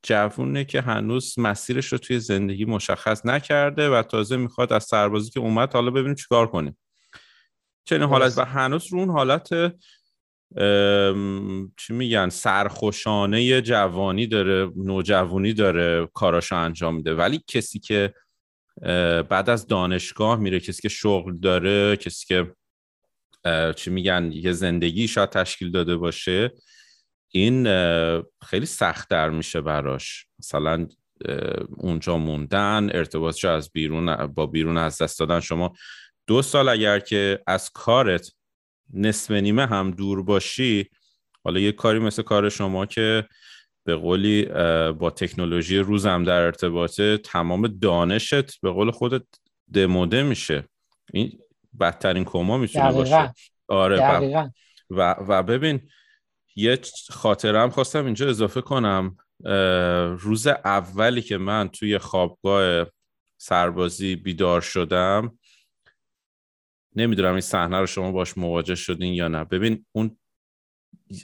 جوونه که هنوز مسیرش رو توی زندگی مشخص نکرده و تازه می‌خواد از سربازی که اومد حالا ببینیم چیکار کنیم. چنین حالت و هنوز رو اون حالت چی میگن سرخوشانه جوانی داره نوجوانی داره کاراشو انجام میده. ولی کسی که بعد از دانشگاه میره کسی که شغل داره کسی که چی میگن یه زندگی شاید تشکیل داده باشه این خیلی سخت در میشه براش. مثلا اونجا موندن ارتباطش از بیرون با بیرون از دست دادن. شما دو سال اگر که از کارت نصف نیمه هم دور باشی حالا یه کاری مثل کار شما که به قولی با تکنولوژی روزم در ارتباطه تمام دانشت به قول خودت دموده میشه. این بدترین کما می‌تونه باشه. آره و, و ببین یه خاطرم خواستم اینجا اضافه کنم. روز اولی که من توی خوابگاه سربازی بیدار شدم نمی‌دونم این صحنه رو شما باش مواجه شدین یا نه. ببین اون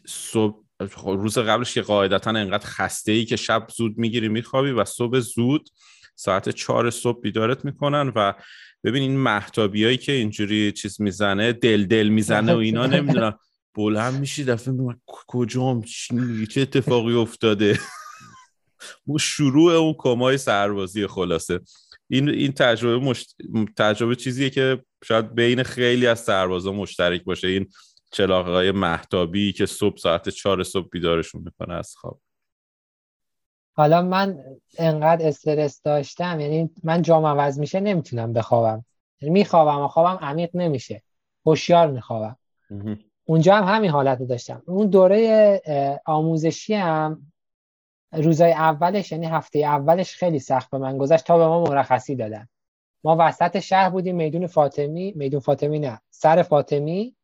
صبح روز قبلش که قاعدتا انقدر خسته ای که شب زود می‌گیری میخوابی و صبح زود ساعت چهار صبح بیدارت می‌کنن و ببین این محتابیایی که اینجوری چیز می‌زنه دل دل می‌زنه و اینا نمی‌دونم. بلند میشی دفعه کجام؟ چه اتفاقی افتاده؟ مو شروع اون کمای سربازی خلاصه. این این تجربه مشت... تجربه چیزیه که شاید بین خیلی از سربازا مشترک باشه. این چلاقه محتابی که صبح ساعت چهار صبح بیدارشون می‌کنه از خواب. حالا من انقدر استرس داشتم یعنی من جام عوض میشه نمی‌تونم بخوابم. یعنی میخوابم و خوابم عمیق نمیشه. هوشیار میخوابم. اونجا هم همین حالت رو داشتم. اون دوره آموزشی هم روزای اولش یعنی هفته اولش خیلی سخت به من گذشت تا به ما مرخصی دادن. ما وسط شهر بودیم میدون فاطمی میدون فاطمی نه سر فاطمی.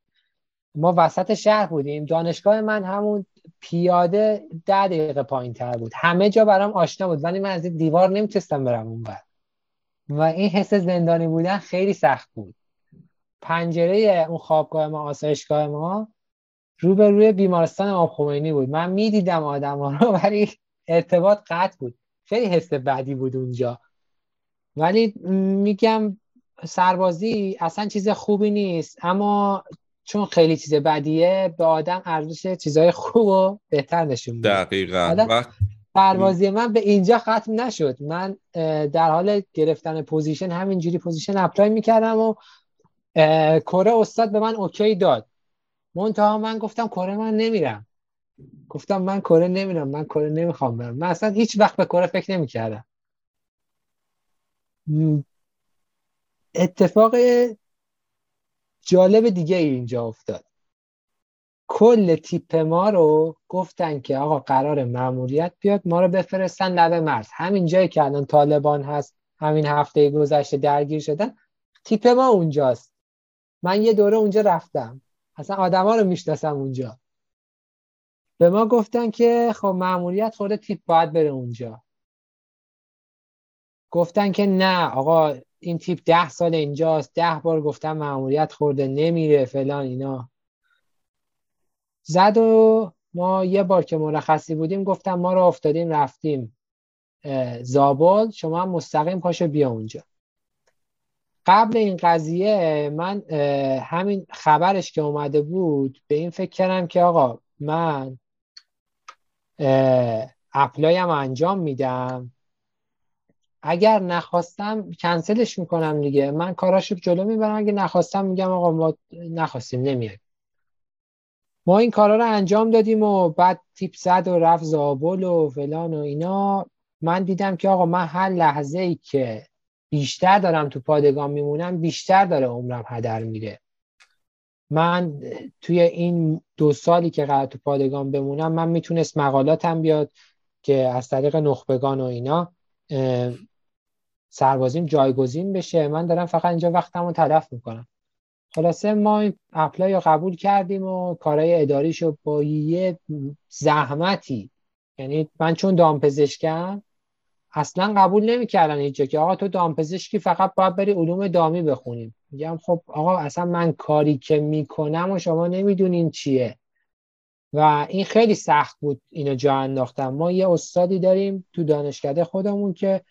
ما وسط شهر بودیم. دانشگاه من همون پیاده ده دقیقه پایین تر بود. همه جا برام آشنا بود ولی من از این دیوار نمی‌تونستم برم اون بر. و این حس زندانی بودن خیلی سخت بود. پنجره اون خوابگاه ما آسایشگاه ما رو به روی بیمارستان آب خمینی بود. من می‌دیدم آدم ها رو ولی ارتباط قطع بود. خیلی حس بعدی بود اونجا. ولی میگم سربازی اصلا چیز خوبی نیست. اما چون خیلی چیز بدیه به آدم ارزش چیزهای خوب و بهتر نشون میده. دقیقا. سربازی من به اینجا ختم نشد. من در حال گرفتن position همینجوری position apply می‌کردم و کره استاد به من OK داد. منتها من گفتم کره من نمیرم. گفتم من کره نمیرم من کره نمی‌خوام برم. من اصلا هیچ وقت به کره فکر نمی‌کردم. اتفاق جالب دیگه اینجا افتاد. کل تیپ ما رو گفتن که آقا قرار مأموریت بیاد ما رو بفرستن لب مرز. همین جایی که الان طالبان هست همین هفته گذشته درگیر شدن تیپ ما اونجاست. من یه دوره اونجا رفتم. اصلا آدما رو می‌شناسم اونجا. به ما گفتن که خب مأموریت خود تیپ باید بره اونجا. گفتن که نه آقا این تیپ ده سال اینجاست ده بار گفتم مأموریت خورده نمیره فلان اینا. زد و ما یه بار که مرخصی بودیم گفتم ما رو افتادیم رفتیم زابل شما هم مستقیم پاشو بیا اونجا. قبل این قضیه من همین خبرش که اومده بود به این فکر کردم که آقا من apply م انجام میدم. اگر نخواستم کنسلش می‌کنم دیگه. من کاراشو جلو می‌برم. اگه نخواستم میگم آقا ما نخواستیم نمیاد ما این کارا رو انجام دادیم و بعد تیپ زد و رفت زابل و فلان و اینا. من دیدم که آقا من هر لحظه ای که بیشتر دارم تو پادگان میمونم بیشتر داره عمرم هدر میره. من توی این دو سالی که قرار تو پادگان بمونم من می‌تونست مقالاتم بیاد که از طریق نخبگان و اینا سربازیم جایگزین بشه. من دارم فقط اینجا وقتم رو تلف می‌کنم. خلاصه ما اپلای رو قبول کردیم و کارهای اداریشو با یه زحمتی. یعنی من چون دامپزشکم اصلا قبول نمی‌کردن اینجا که آقا تو دامپزشکی فقط باید بری علوم دامی بخونیم. میگم خب آقا اصلا من کاری که می‌کنم و شما نمی‌دونین چیه. و این خیلی سخت بود اینو جا انداختم ما یه استادی داریم تو دانشکده خودمون که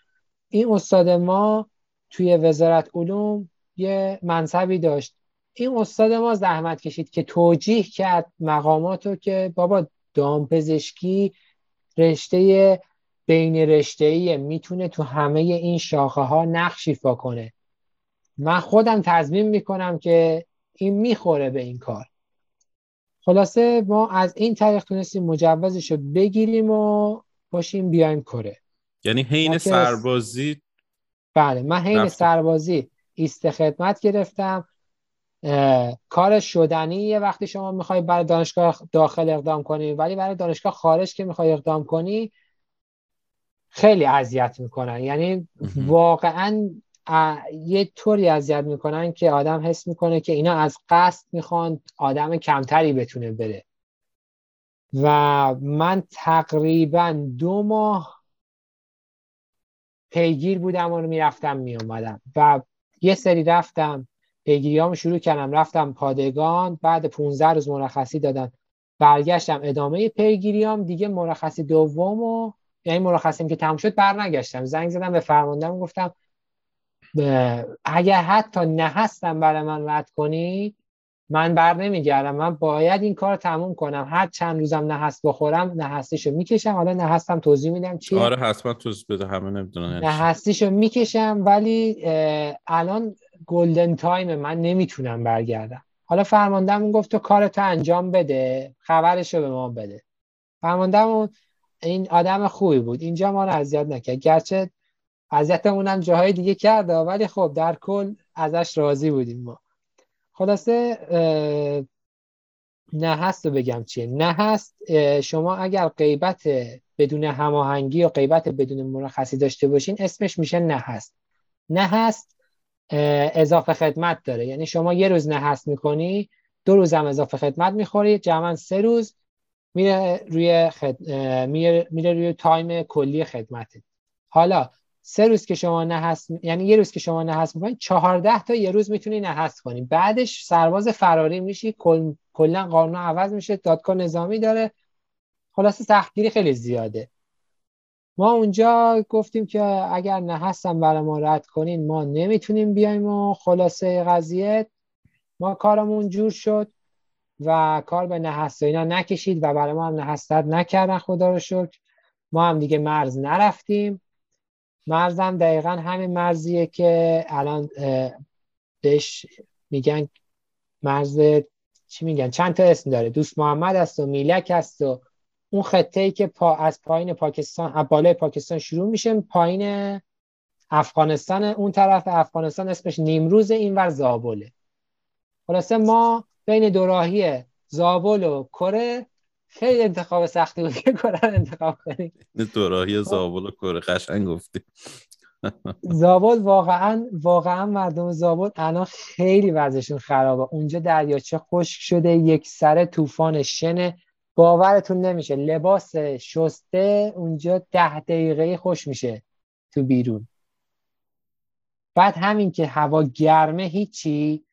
این استاد ما توی وزارت علوم یه منصبی داشت. این استاد ما زحمت کشید که توجیه کرد مقاماتو که بابا دامپزشکی رشته بین رشته می‌تونه تو همه این شاخه ها نقش ایفا کنه. من خودم تضمین می‌کنم که این می‌خوره به این کار. خلاصه ما از این طریق تونستیم مجوزش رو بگیریم و باشیم بیایم کره. یعنی حین سربازی بله من حین سربازی ایست خدمت گرفتم. کار شدنی یه وقتی شما می‌خوای برای دانشگاه داخل اقدام کنی ولی برای دانشگاه خارج که می‌خوای اقدام کنی خیلی اذیت می‌کنن. یعنی واقعا یه طوری اذیت می‌کنن که آدم حس می‌کنه که اینا از قصد می‌خوان آدم کمتری بتونه بره. و من تقریبا دو ماه پیگیر بودم و می‌رفتم میومدم و یه سری رفتم پیگیریامو شروع کردم. رفتم پادگان بعد 15 روز مرخصی دادن. برگشتم. ادامه پیگیریام دیگه مرخصی دوم و یعنی مرخصیم که تموم شد برنگشتم. زنگ زدم به فرماندهم گفتم اگر حتی نه هستم برای من رد کنی من بر نمیگردم. من باید این کار تموم کنم. هر چند روزم نه هست بخورم نه هستیشو می‌کشم. حالا نه هستم توضیح میدم چی. آره حتما توضیح بده. همه نمی‌دونن هستیشو می‌کشم ولی الان گلدن تایم من نمی‌تونم برگردم. حالا فرماندهمون گفت تو کارتو انجام بده. خبرشو به ما بده. فرماندهمون این آدم خوبی بود. اینجا ما رو اذیت نکرد. گرچه اذیتمون هم جاهای دیگه کرده ولی خب در کل ازش راضی بودیم ما. خلاصه نه هست رو بگم چیه. نه هست شما اگر غیبت بدون هماهنگی یا غیبت بدون مرخصی داشته باشین اسمش میشه نه هست. نه هست اضافه خدمت داره. یعنی شما یه روز نحس می‌کنی دو روز هم اضافه خدمت می‌خوری جمعا سه روز میره روی خد... میره... میره روی تایم کلی خدمت حالا سه روز که شما نحس یعنی یه روز که شما نحس می‌کنی چهارده تا یه روز می‌تونی نحس کنی. بعدش سرباز فراری میشی کل... کلا قانون عوض میشه دادگاه نظامی داره. خلاصه سختگیری خیلی زیاده. ما اونجا گفتیم که اگر نحسم برای ما رد کنین ما نمی‌تونیم بیایم و خلاصه قضیه. ما کارمون جور شد و کار به نحس اینا نکشید و برای ما هم نحس رد نکردن خدا رو شکر. ما هم دیگه مرز نرفتیم. مرزم دقیقا همین مرزیه که الان بهش میگن مرز چی میگن؟ چند تا اسم داره؟ دوست محمد است و میلک است و اون خطه ای که پا از پایین پاکستان بالای پاکستان شروع میشه پایین افغانستان اون طرف افغانستان اسمش نیمروز اینور زابله خلاصه ما بین دوراهی زابل و کره خیلی انتخاب سختی بود که کره انتخاب کنیم. دوراهی زابل و کره قشنگ گفتی. زابل واقعا واقعا مردم زابل الان خیلی وضعشون خرابه. اونجا دریاچه خشک شده یک سر طوفان شن باورتون نمیشه لباس شسته اونجا ده دقیقه خوش میشه تو بیرون. بعد همین که هوا گرمه هیچی.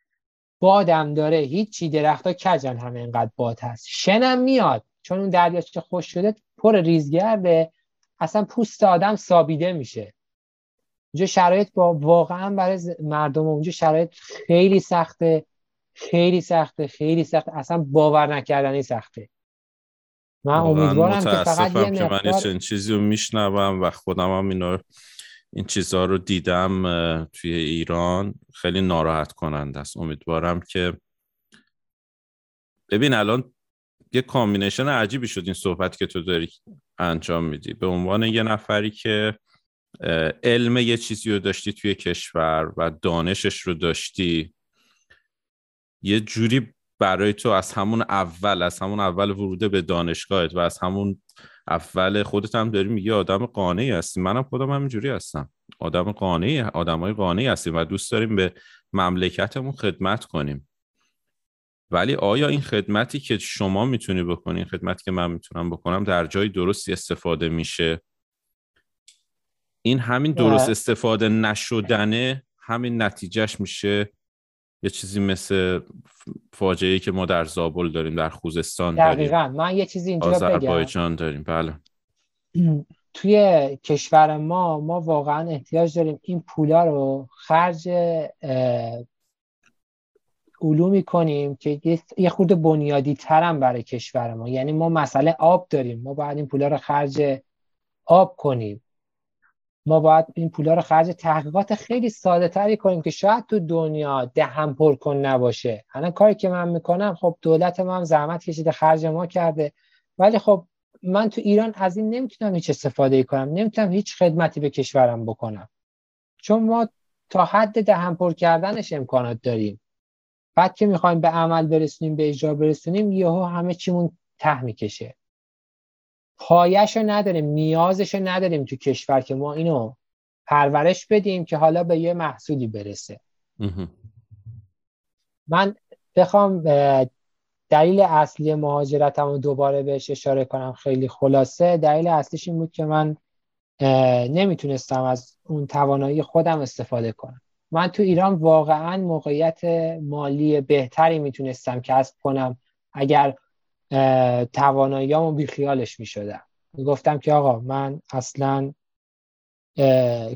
بادم داره هیچی درختها کجن همه اینقدر باد هست. شنم میاد چون اون دریاچه خوش شده پر ریزگرده. اصلا پوست آدم سابیده میشه. اونجا شرایط با واقعا برای مردم اونجا شرایط خیلی سخته. خیلی سخته خیلی سخته. اصلا باور نکردنی سخته. من امیدوارم که فقط یه که من چیزی رو میشنوم و خودم هم اینا این چیزها رو دیدم توی ایران. خیلی ناراحت کننده است. امیدوارم که ببین الان یه combination عجیبی شد این صحبت که تو داری انجام میدی. به عنوان یه نفری که علم یه چیزی رو داشتی توی کشور و دانشش رو داشتی یه جوری برای تو از همون اول از همون اول وروده به دانشگاهت و از همون اول خودت هم داری میگی آدم قانعی هستی. منم خودم همینجوری هستم. آدم قانعی آدمای قانعی هستیم و دوست داریم به مملکتمون خدمت کنیم. ولی آیا این خدمتی که شما می‌تونی بکنی این خدمتی که من می‌تونم بکنم در جای درستی استفاده میشه؟ این همین درست استفاده نشدنه همین نتیجهش میشه یه چیزی مثل فاجعه که ما در زابل داریم در خوزستان داریم. دقیقا. من یه چیزی اینجا آذربایجان داریم. بله. توی کشور ما ما واقعا احتیاج داریم این پولا رو خرج علومی کنیم که یه خورده بنیادی ترم برای کشور ما. یعنی ما مسئله آب داریم. ما باید این پولا رو خرج آب کنیم. ما باید این پولا رو خرج تحقیقات خیلی ساده تری کنیم که شاید تو دنیا دهم پر کن نباشه. الان کاری که من می‌کنم خب دولت ما هم زحمت کشیده خرج ما کرده. ولی خب من تو ایران از این نمی‌تونم هیچ استفاده کنم نمی‌تونم هیچ خدمتی به کشورم بکنم. چون ما تا حد دهم پر کردنش امکانات داریم. بعد که می‌خوایم به عمل برسونیم به اجرا برسونیم یهو همه چیمون ته می‌کشه. پایش رو نداریم نیازش رو نداریم تو کشور که ما اینو پرورش بدیم که حالا به یه محصولی برسه. من بخوام دلیل اصلی مهاجرتم رو دوباره بهش اشاره کنم خیلی خلاصه. دلیل اصلیش این بود که من نمی‌تونستم از اون توانایی خودم استفاده کنم. من تو ایران واقعا موقعیت مالی بهتری می‌تونستم کسب کنم. اگر تواناییامو بیخیالش می‌شدم. گفتم که آقا من اصلا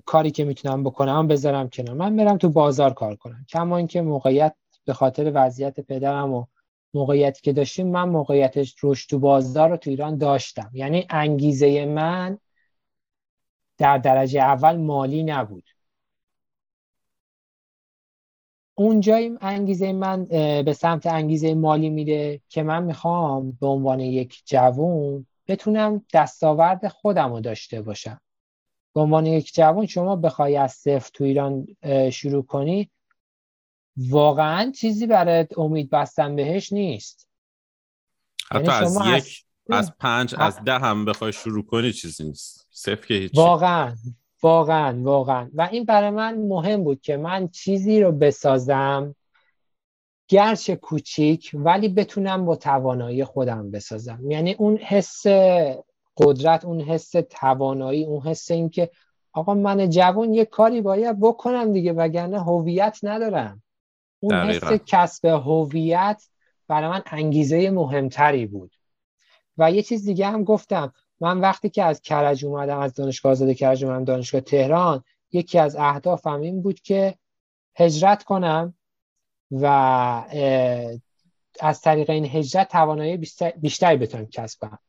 کاری که می‌تونم بکنم بذارم کنار. من برم تو بازار کار کنم. کما اینکه موقعیت به خاطر وضعیت پدرم و موقعیتی که داشتیم من موقعیتش رشد تو بازار رو تو ایران داشتم. یعنی انگیزه من در درجه اول مالی نبود. اونجا انگیزه من به سمت انگیزه مالی میره که من می‌خوام به عنوان یک جوون بتونم دستاورد خودم رو داشته باشم. به عنوان یک جوون شما بخوای از صفر تو ایران شروع کنی واقعا چیزی برای امید بستن بهش نیست. حتی یعنی از یک از, پنج از ده هم بخوای شروع کنی چیزی نیست. صفر که هیچ واقعا. واقعا واقعا. و این برای من مهم بود که من چیزی رو بسازم گرچه کوچیک ولی بتونم با توانایی خودم بسازم. یعنی اون حس قدرت اون حس توانایی اون حس این که آقا من جوان یه کاری باید بکنم دیگه وگرنه هویت ندارم. اون دقیقا. حس کسب هویت برای من انگیزه مهمتری بود. و یه چیز دیگه هم گفتم. من وقتی که از کرج اومدم از دانشگاه آزاد کرج اومدم دانشگاه تهران یکی از اهدافم این بود که هجرت کنم و از طریق این هجرت توانایی بیشتری بتونم کسب کنم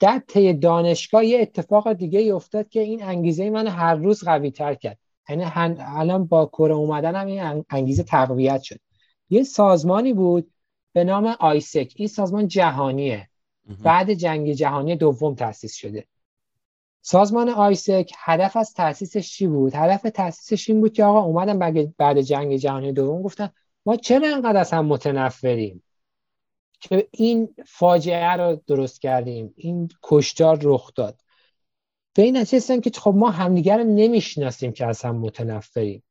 در طی دانشگاه یه اتفاق دیگه ای افتاد که این انگیزه من هر روز قوی تر کرد. یعنی الان با کره اومدنم این انگیزه تقویت شد. یه سازمانی بود به نام آیسک. این سازمان جهانیه. بعد جنگ جهانی دوم تأسیس شده. سازمان آیسک هدف از تأسیسش چی بود؟ هدف تأسیسش این بود که آقا اومدن بعد جنگ جهانی دوم گفتن ما چرا انقدر از هم متنفریم؟ که این فاجعه رو درست کردیم این کشتار رخ داد. به این نتیجه که خب ما همدیگر رو نمی‌شناسیم که از هم متنفریم.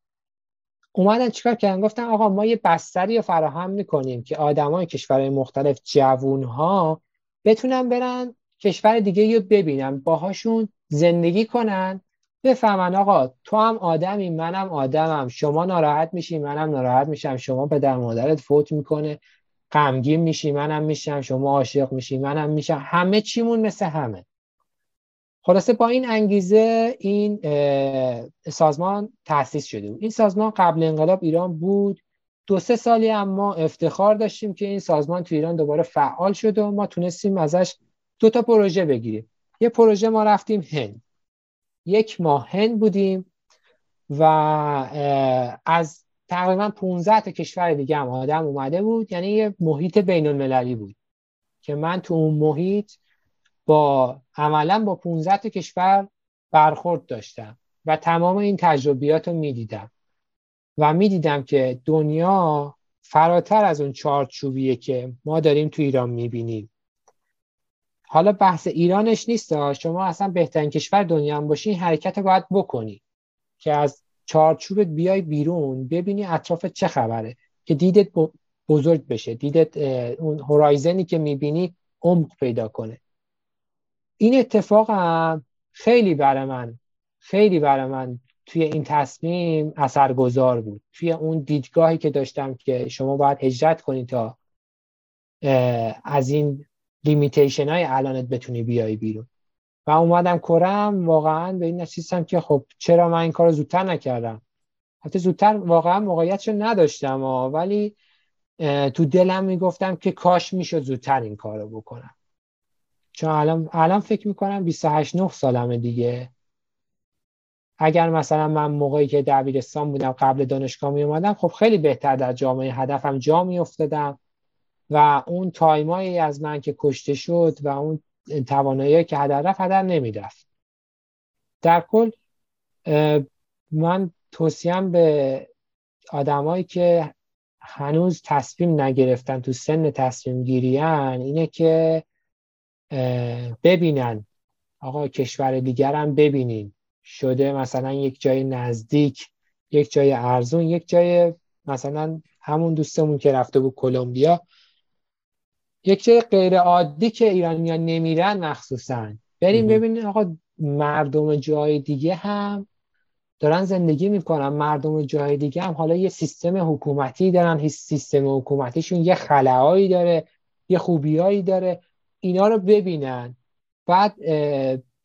اومدن چیکار کردن؟ گفتن آقا ما یه بستری رو فراهم می‌کنیم که آدمای کشورهای مختلف جوونها بتونن برن کشور دیگه رو ببینن باهاشون زندگی کنن. بفهمن آقا تو هم آدمی منم آدمم. شما ناراحت میشی منم ناراحت میشم. شما پدر مادرت فوت می‌کنه غمگین میشی منم میشم. شما عاشق میشی منم میشم. همه چیمون مثل همه. خلاصه با این انگیزه این سازمان تأسیس شده بود. این سازمان قبل انقلاب ایران بود دو سه سالی اما افتخار داشتیم که این سازمان تو ایران دوباره فعال شد و ما تونستیم ازش دو تا پروژه بگیریم. یه پروژه ما رفتیم هند. یک ماه هند بودیم و از تقریبا 15 تا کشور دیگه هم آدم اومده بود. یعنی یه محیط بین المللی بود که من تو اون محیط با عملا با 15 تا کشور برخورد داشتم و تمام این تجربیات رو می‌دیدم. و می‌دیدم که دنیا فراتر از اون چارچوبیه که ما داریم تو ایران می‌بینیم. حالا بحث ایرانش نیست شما اصلا بهترین کشور دنیا هم باشی حرکت رو باید بکنی که از چارچوبت بیای بیرون ببینی اطراف چه خبره. که دیدت بزرگ بشه دیدت اون هورایزنی که می‌بینی عمق پیدا کنه. این اتفاق هم خیلی برای من خیلی برای من توی این تصمیم اثرگذار بود. توی اون دیدگاهی که داشتم که شما باید هجرت کنی تا از این لیمیتیشن های الانت بتونی بیای بیرون. و اومدم کرم واقعا به این نتیجه که خب چرا من این کار زودتر نکردم؟ حتی زودتر واقعا موقعیتش نداشتم ولی تو دلم می‌گفتم که کاش می‌شد زودتر این کارو بکنم. چون الان الان فکر می‌کنم 28 9 سالمه دیگه. اگر مثلا من موقعی که دبیرستان بودم قبل دانشگاه می اومدم خب خیلی بهتر در جامعه هدفم جا می افتادم و اون تایمایی از من که کشته شد و اون توانایی که هدر رفت هدر نمی رفت در کل من توصیم به آدمایی که هنوز تصمیم نگرفتن تو سن تصمیم گیریان اینه که ببینن. آقا کشور دیگر هم ببینین. شده مثلا یک جای نزدیک یک جای ارزون یک جای مثلا همون دوستمون که رفته بود کلمبیا. یک جای غیر عادی که ایرانیا نمیرن مخصوصا. بریم ببینین آقا مردم جای دیگه هم دارن زندگی می‌کنن. مردم جای دیگه هم حالا یه سیستم حکومتی دارن. سیستم حکومتیشون یه خلاهایی داره یه خوبیایی داره. اینا رو ببینن. بعد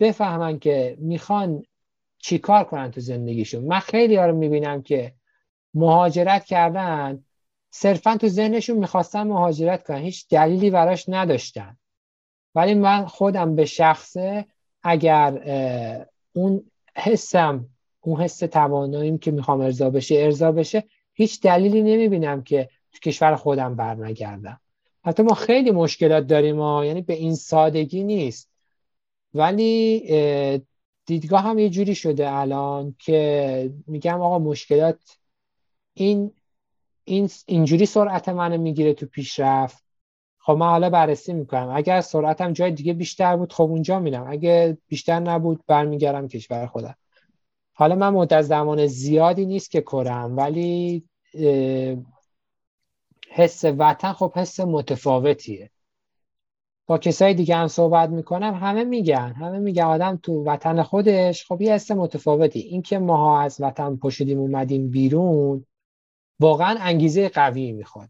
بفهمن که می‌خوان چیکار کنن تو زندگیشون؟ من خیلی رو می‌بینم که مهاجرت کردن صرفا تو ذهنشون می‌خواستن مهاجرت کنن هیچ دلیلی براش نداشتن. ولی من خودم به شخصه اگر اون حسم اون حس تواناییم که می‌خوام ارضا بشه ارضا بشه هیچ دلیلی نمی‌بینم که تو کشور خودم برنگردم. حتی ما خیلی مشکلات داریم ها یعنی به این سادگی نیست. ولی دیدگاه هم یه جوری شده الان که میگم آقا مشکلات این این اینجوری سرعت منو می‌گیره تو پیشرفت. خب من حالا بررسی می‌کنم. اگر سرعتم جای دیگه بیشتر بود خب اونجا میرم. اگه بیشتر نبود برمیگردم کشور خودم. حالا من مدت زمان زیادی نیست که کرم ولی حس وطن خب حس متفاوتیه. با کسای دیگه هم صحبت می‌کنم همه میگن همه میگن آدم تو وطن خودش خب یه حس متفاوتی. اینکه ماها از وطن پشیدیم اومدیم بیرون واقعا انگیزه قوی می‌خواد.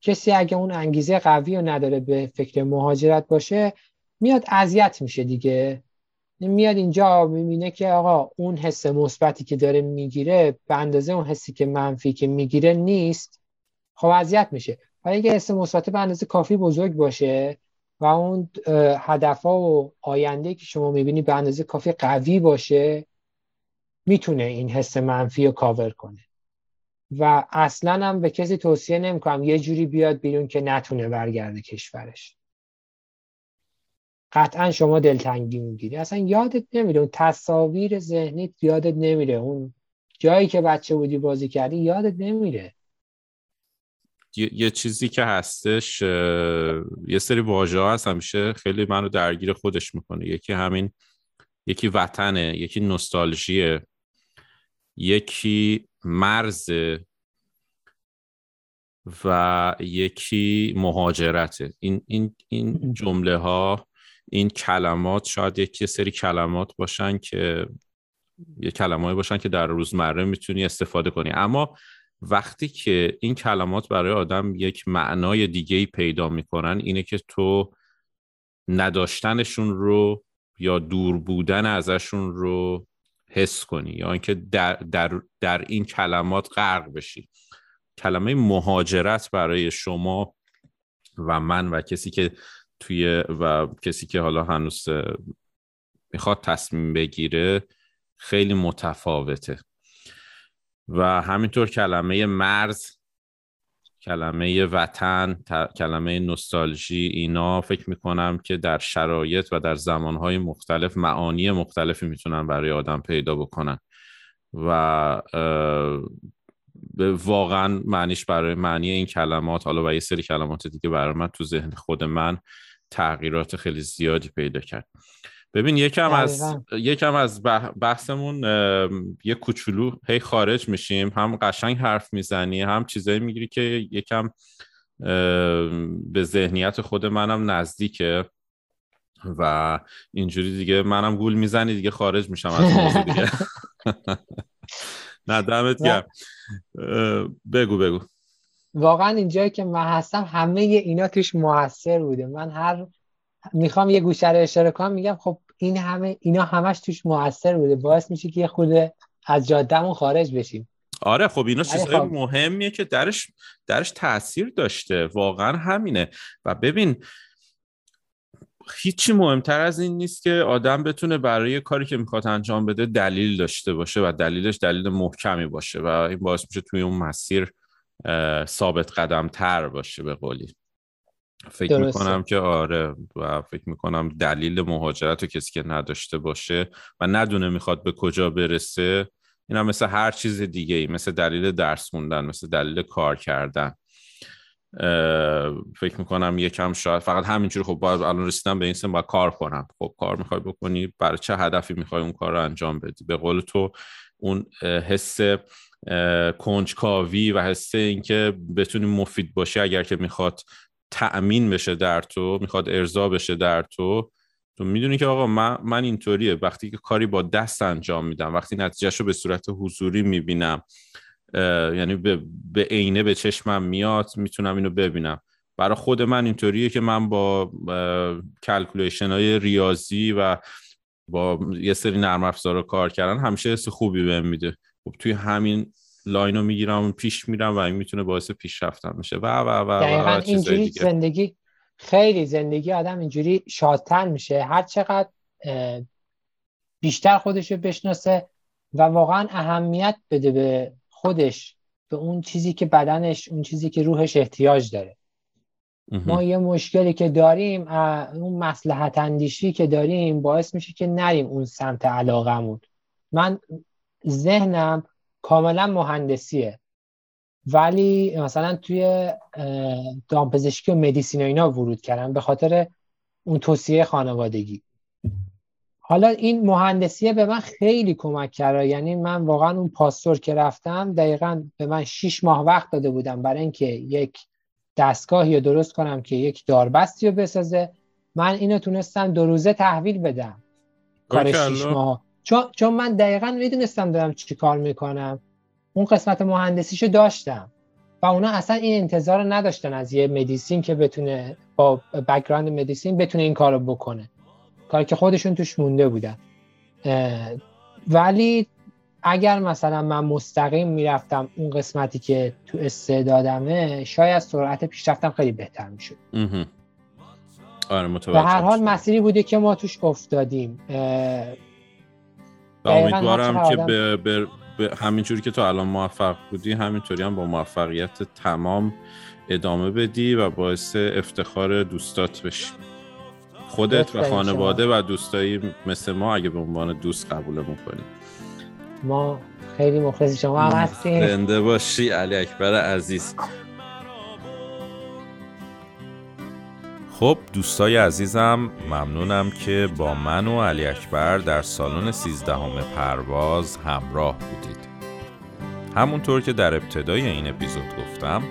کسی اگه اون انگیزه قوی رو نداره به فکر مهاجرت باشه میاد اذیت میشه دیگه. میاد اینجا می‌بینه که آقا اون حس مثبتی که داره می‌گیره به اندازه اون حسی که منفی که می‌گیره نیست. خب اذیت میشه. ولی اگه حس مثبت به اندازه کافی بزرگ باشه و اون هدفها و آینده که شما می‌بینی به اندازه کافی قوی باشه می‌تونه این حس منفی رو کاور کنه. و اصلا هم به کسی توصیه نمی‌کنم یه جوری بیاد بیرون که نتونه برگرده کشورش. قطعا شما دلتنگی می‌گیری. اصلا یادت نمیره اون تصاویر ذهنیت یادت نمیره. اون جایی که بچه بودی بازی کردی یادت نمیره. یه چیزی که هستش یه سری واژه ها هست همیشه خیلی منو درگیر خودش می‌کنه. یکی همین یکی وطنه یکی نوستالژیه یکی مرز و یکی مهاجرته. این این این جمله ها این کلمات شاید یک سری کلمات باشن که یه کلمات باشن که در روزمره می‌تونی استفاده کنی. اما وقتی که این کلمات برای آدم یک معنای دیگه ای پیدا می‌کنن اینه که تو نداشتنشون رو یا دور بودن ازشون رو حس کنی یا اینکه در, در, در این کلمات غرق بشی. کلمه مهاجرت برای شما و من و کسی که توی و کسی که حالا هنوز می‌خواد تصمیم بگیره خیلی متفاوته. و همینطور کلمه مرز کلمه وطن کلمه نوستالژی اینا فکر می‌کنم که در شرایط و در زمانهای مختلف معانی مختلفی می‌تونن برای آدم پیدا بکنن. و واقعا معنیش برای معنی این کلمات حالا و یه سری کلمات دیگه برای من تو ذهن خود من تغییرات خیلی زیادی پیدا کرد. ببین یکم از یکم از بحثمون یه کوچولو هی خارج میشیم. هم قشنگ حرف می‌زنی هم چیزایی می‌گیری که یکم به ذهنیت خود منم نزدیکه و اینجوری دیگه منم گول می‌زنی دیگه خارج میشم از موضوع دیگه. نه دمت گرم. بگو بگو. واقعا اینجایی که من هستم همه اینا توش موثر بوده. من هر می‌خوام یه گوشه رو اشاره کنم میگم خب این همه اینا همش توش موثر بوده. باعث میشه که یه خود از جادهمون خارج بشیم. آره خب اینا چیزهای خب. مهمیه که درش درش تاثیر داشته. واقعا همینه. و ببین هیچی مهمتر از این نیست که آدم بتونه برای کاری که می‌خواد انجام بده دلیل داشته باشه و دلیلش دلیل محکمی باشه و این باعث میشه توی اون مسیر ثابت قدم تر باشه به قولی. فکر می‌کنم که آره و فکر می‌کنم دلیل مهاجرت رو کسی که نداشته باشه و ندونه می‌خواد به کجا برسه این هم مثل هر چیز دیگه ای مثل دلیل درس خوندن مثل دلیل کار کردن. فکر می‌کنم یکم شاید فقط همینجوری. خب باید الان رسیدم به این سن باید کار کنم. خب کار می‌خوای بکنی برای چه هدفی می‌خوای اون کار رو انجام بدی؟ به قول تو اون حس کنجکاوی و حس اینکه بتونی مفید باشه اگر که می‌خواد تأمین بشه در تو می‌خواد ارضا بشه در تو تو می‌دونی که آقا من, من اینطوریه. وقتی که کاری با دست انجام میدم وقتی نتیجهش رو به صورت حضوری می‌بینم یعنی به عینه به چشمم میاد می‌تونم اینو ببینم. برای خود من اینطوریه که من با calculation های ریاضی و با یه سری نرم افزار کار کردن همیشه حس خوبی بهم میده. خب توی همین line رو می‌گیرم پیش میرم و این می‌تونه باعث پیشرفتم میشه و و و, و, اینجوری زندگی خیلی زندگی آدم اینجوری شادتر میشه. هر چقدر بیشتر خودش رو بشناسه و واقعا اهمیت بده به خودش به اون چیزی که بدنش اون چیزی که روحش احتیاج داره. ما یه مشکلی که داریم اون مسلحت اندیشی که داریم باعث میشه که نریم اون سمت علاقمون من ذهنم کاملا مهندسیه. ولی مثلا توی دامپزشکی و مدیسین و اینا ورود کردم به خاطر اون توصیه خانوادگی. حالا این مهندسیه به من خیلی کمک کرده یعنی من واقعا اون پاستور که رفتم دقیقا به من شیش ماه وقت داده بودم برای اینکه یک دستگاهی رو درست کنم که یک داربستی رو بسازه. من اینو تونستم دو روزه تحویل بدم. کار شیش ماه. چون, چون من دقیقا می‌دونستم دارم چی کار می‌کنم. اون قسمت مهندسیشو داشتم. و اونا اصلا این انتظار رو نداشتن از یه medicine که بتونه با background medicine بتونه این کارو بکنه. کاری که خودشون توش مونده بودن. ولی اگر مثلا من مستقیم می‌رفتم اون قسمتی که تو استعدادمه شاید سرعت پیشرفتم خیلی بهتر می‌شد. آره و هر حال مسیری بوده که ما توش افتادیم. و امیدوارم که به, به, به همینجوری که تو الان موفق بودی همینطوری هم با موفقیت تمام ادامه بدی و باعث افتخار دوستات بشی. خودت و خانواده و دوستایی مثل ما اگه به عنوان دوست قبولمون کنی. ما خیلی مخلصی شما هم هستیم زنده باشی علی اکبر عزیز. خب دوستای عزیزم ممنونم که با من و علی اکبر در سالن سیزدهم پرواز همراه بودید. همونطور که در ابتدای این اپیزود گفتم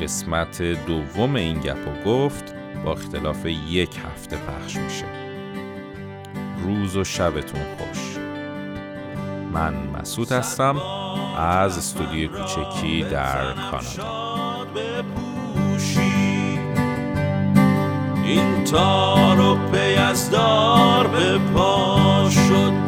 قسمت دوم این گپ و گفت با اختلاف یک هفته پخش میشه. روز و شبتون خوش. من مسعود هستم از استودیو کوچکی در کانادا. این تار و پیزدار به پا شد.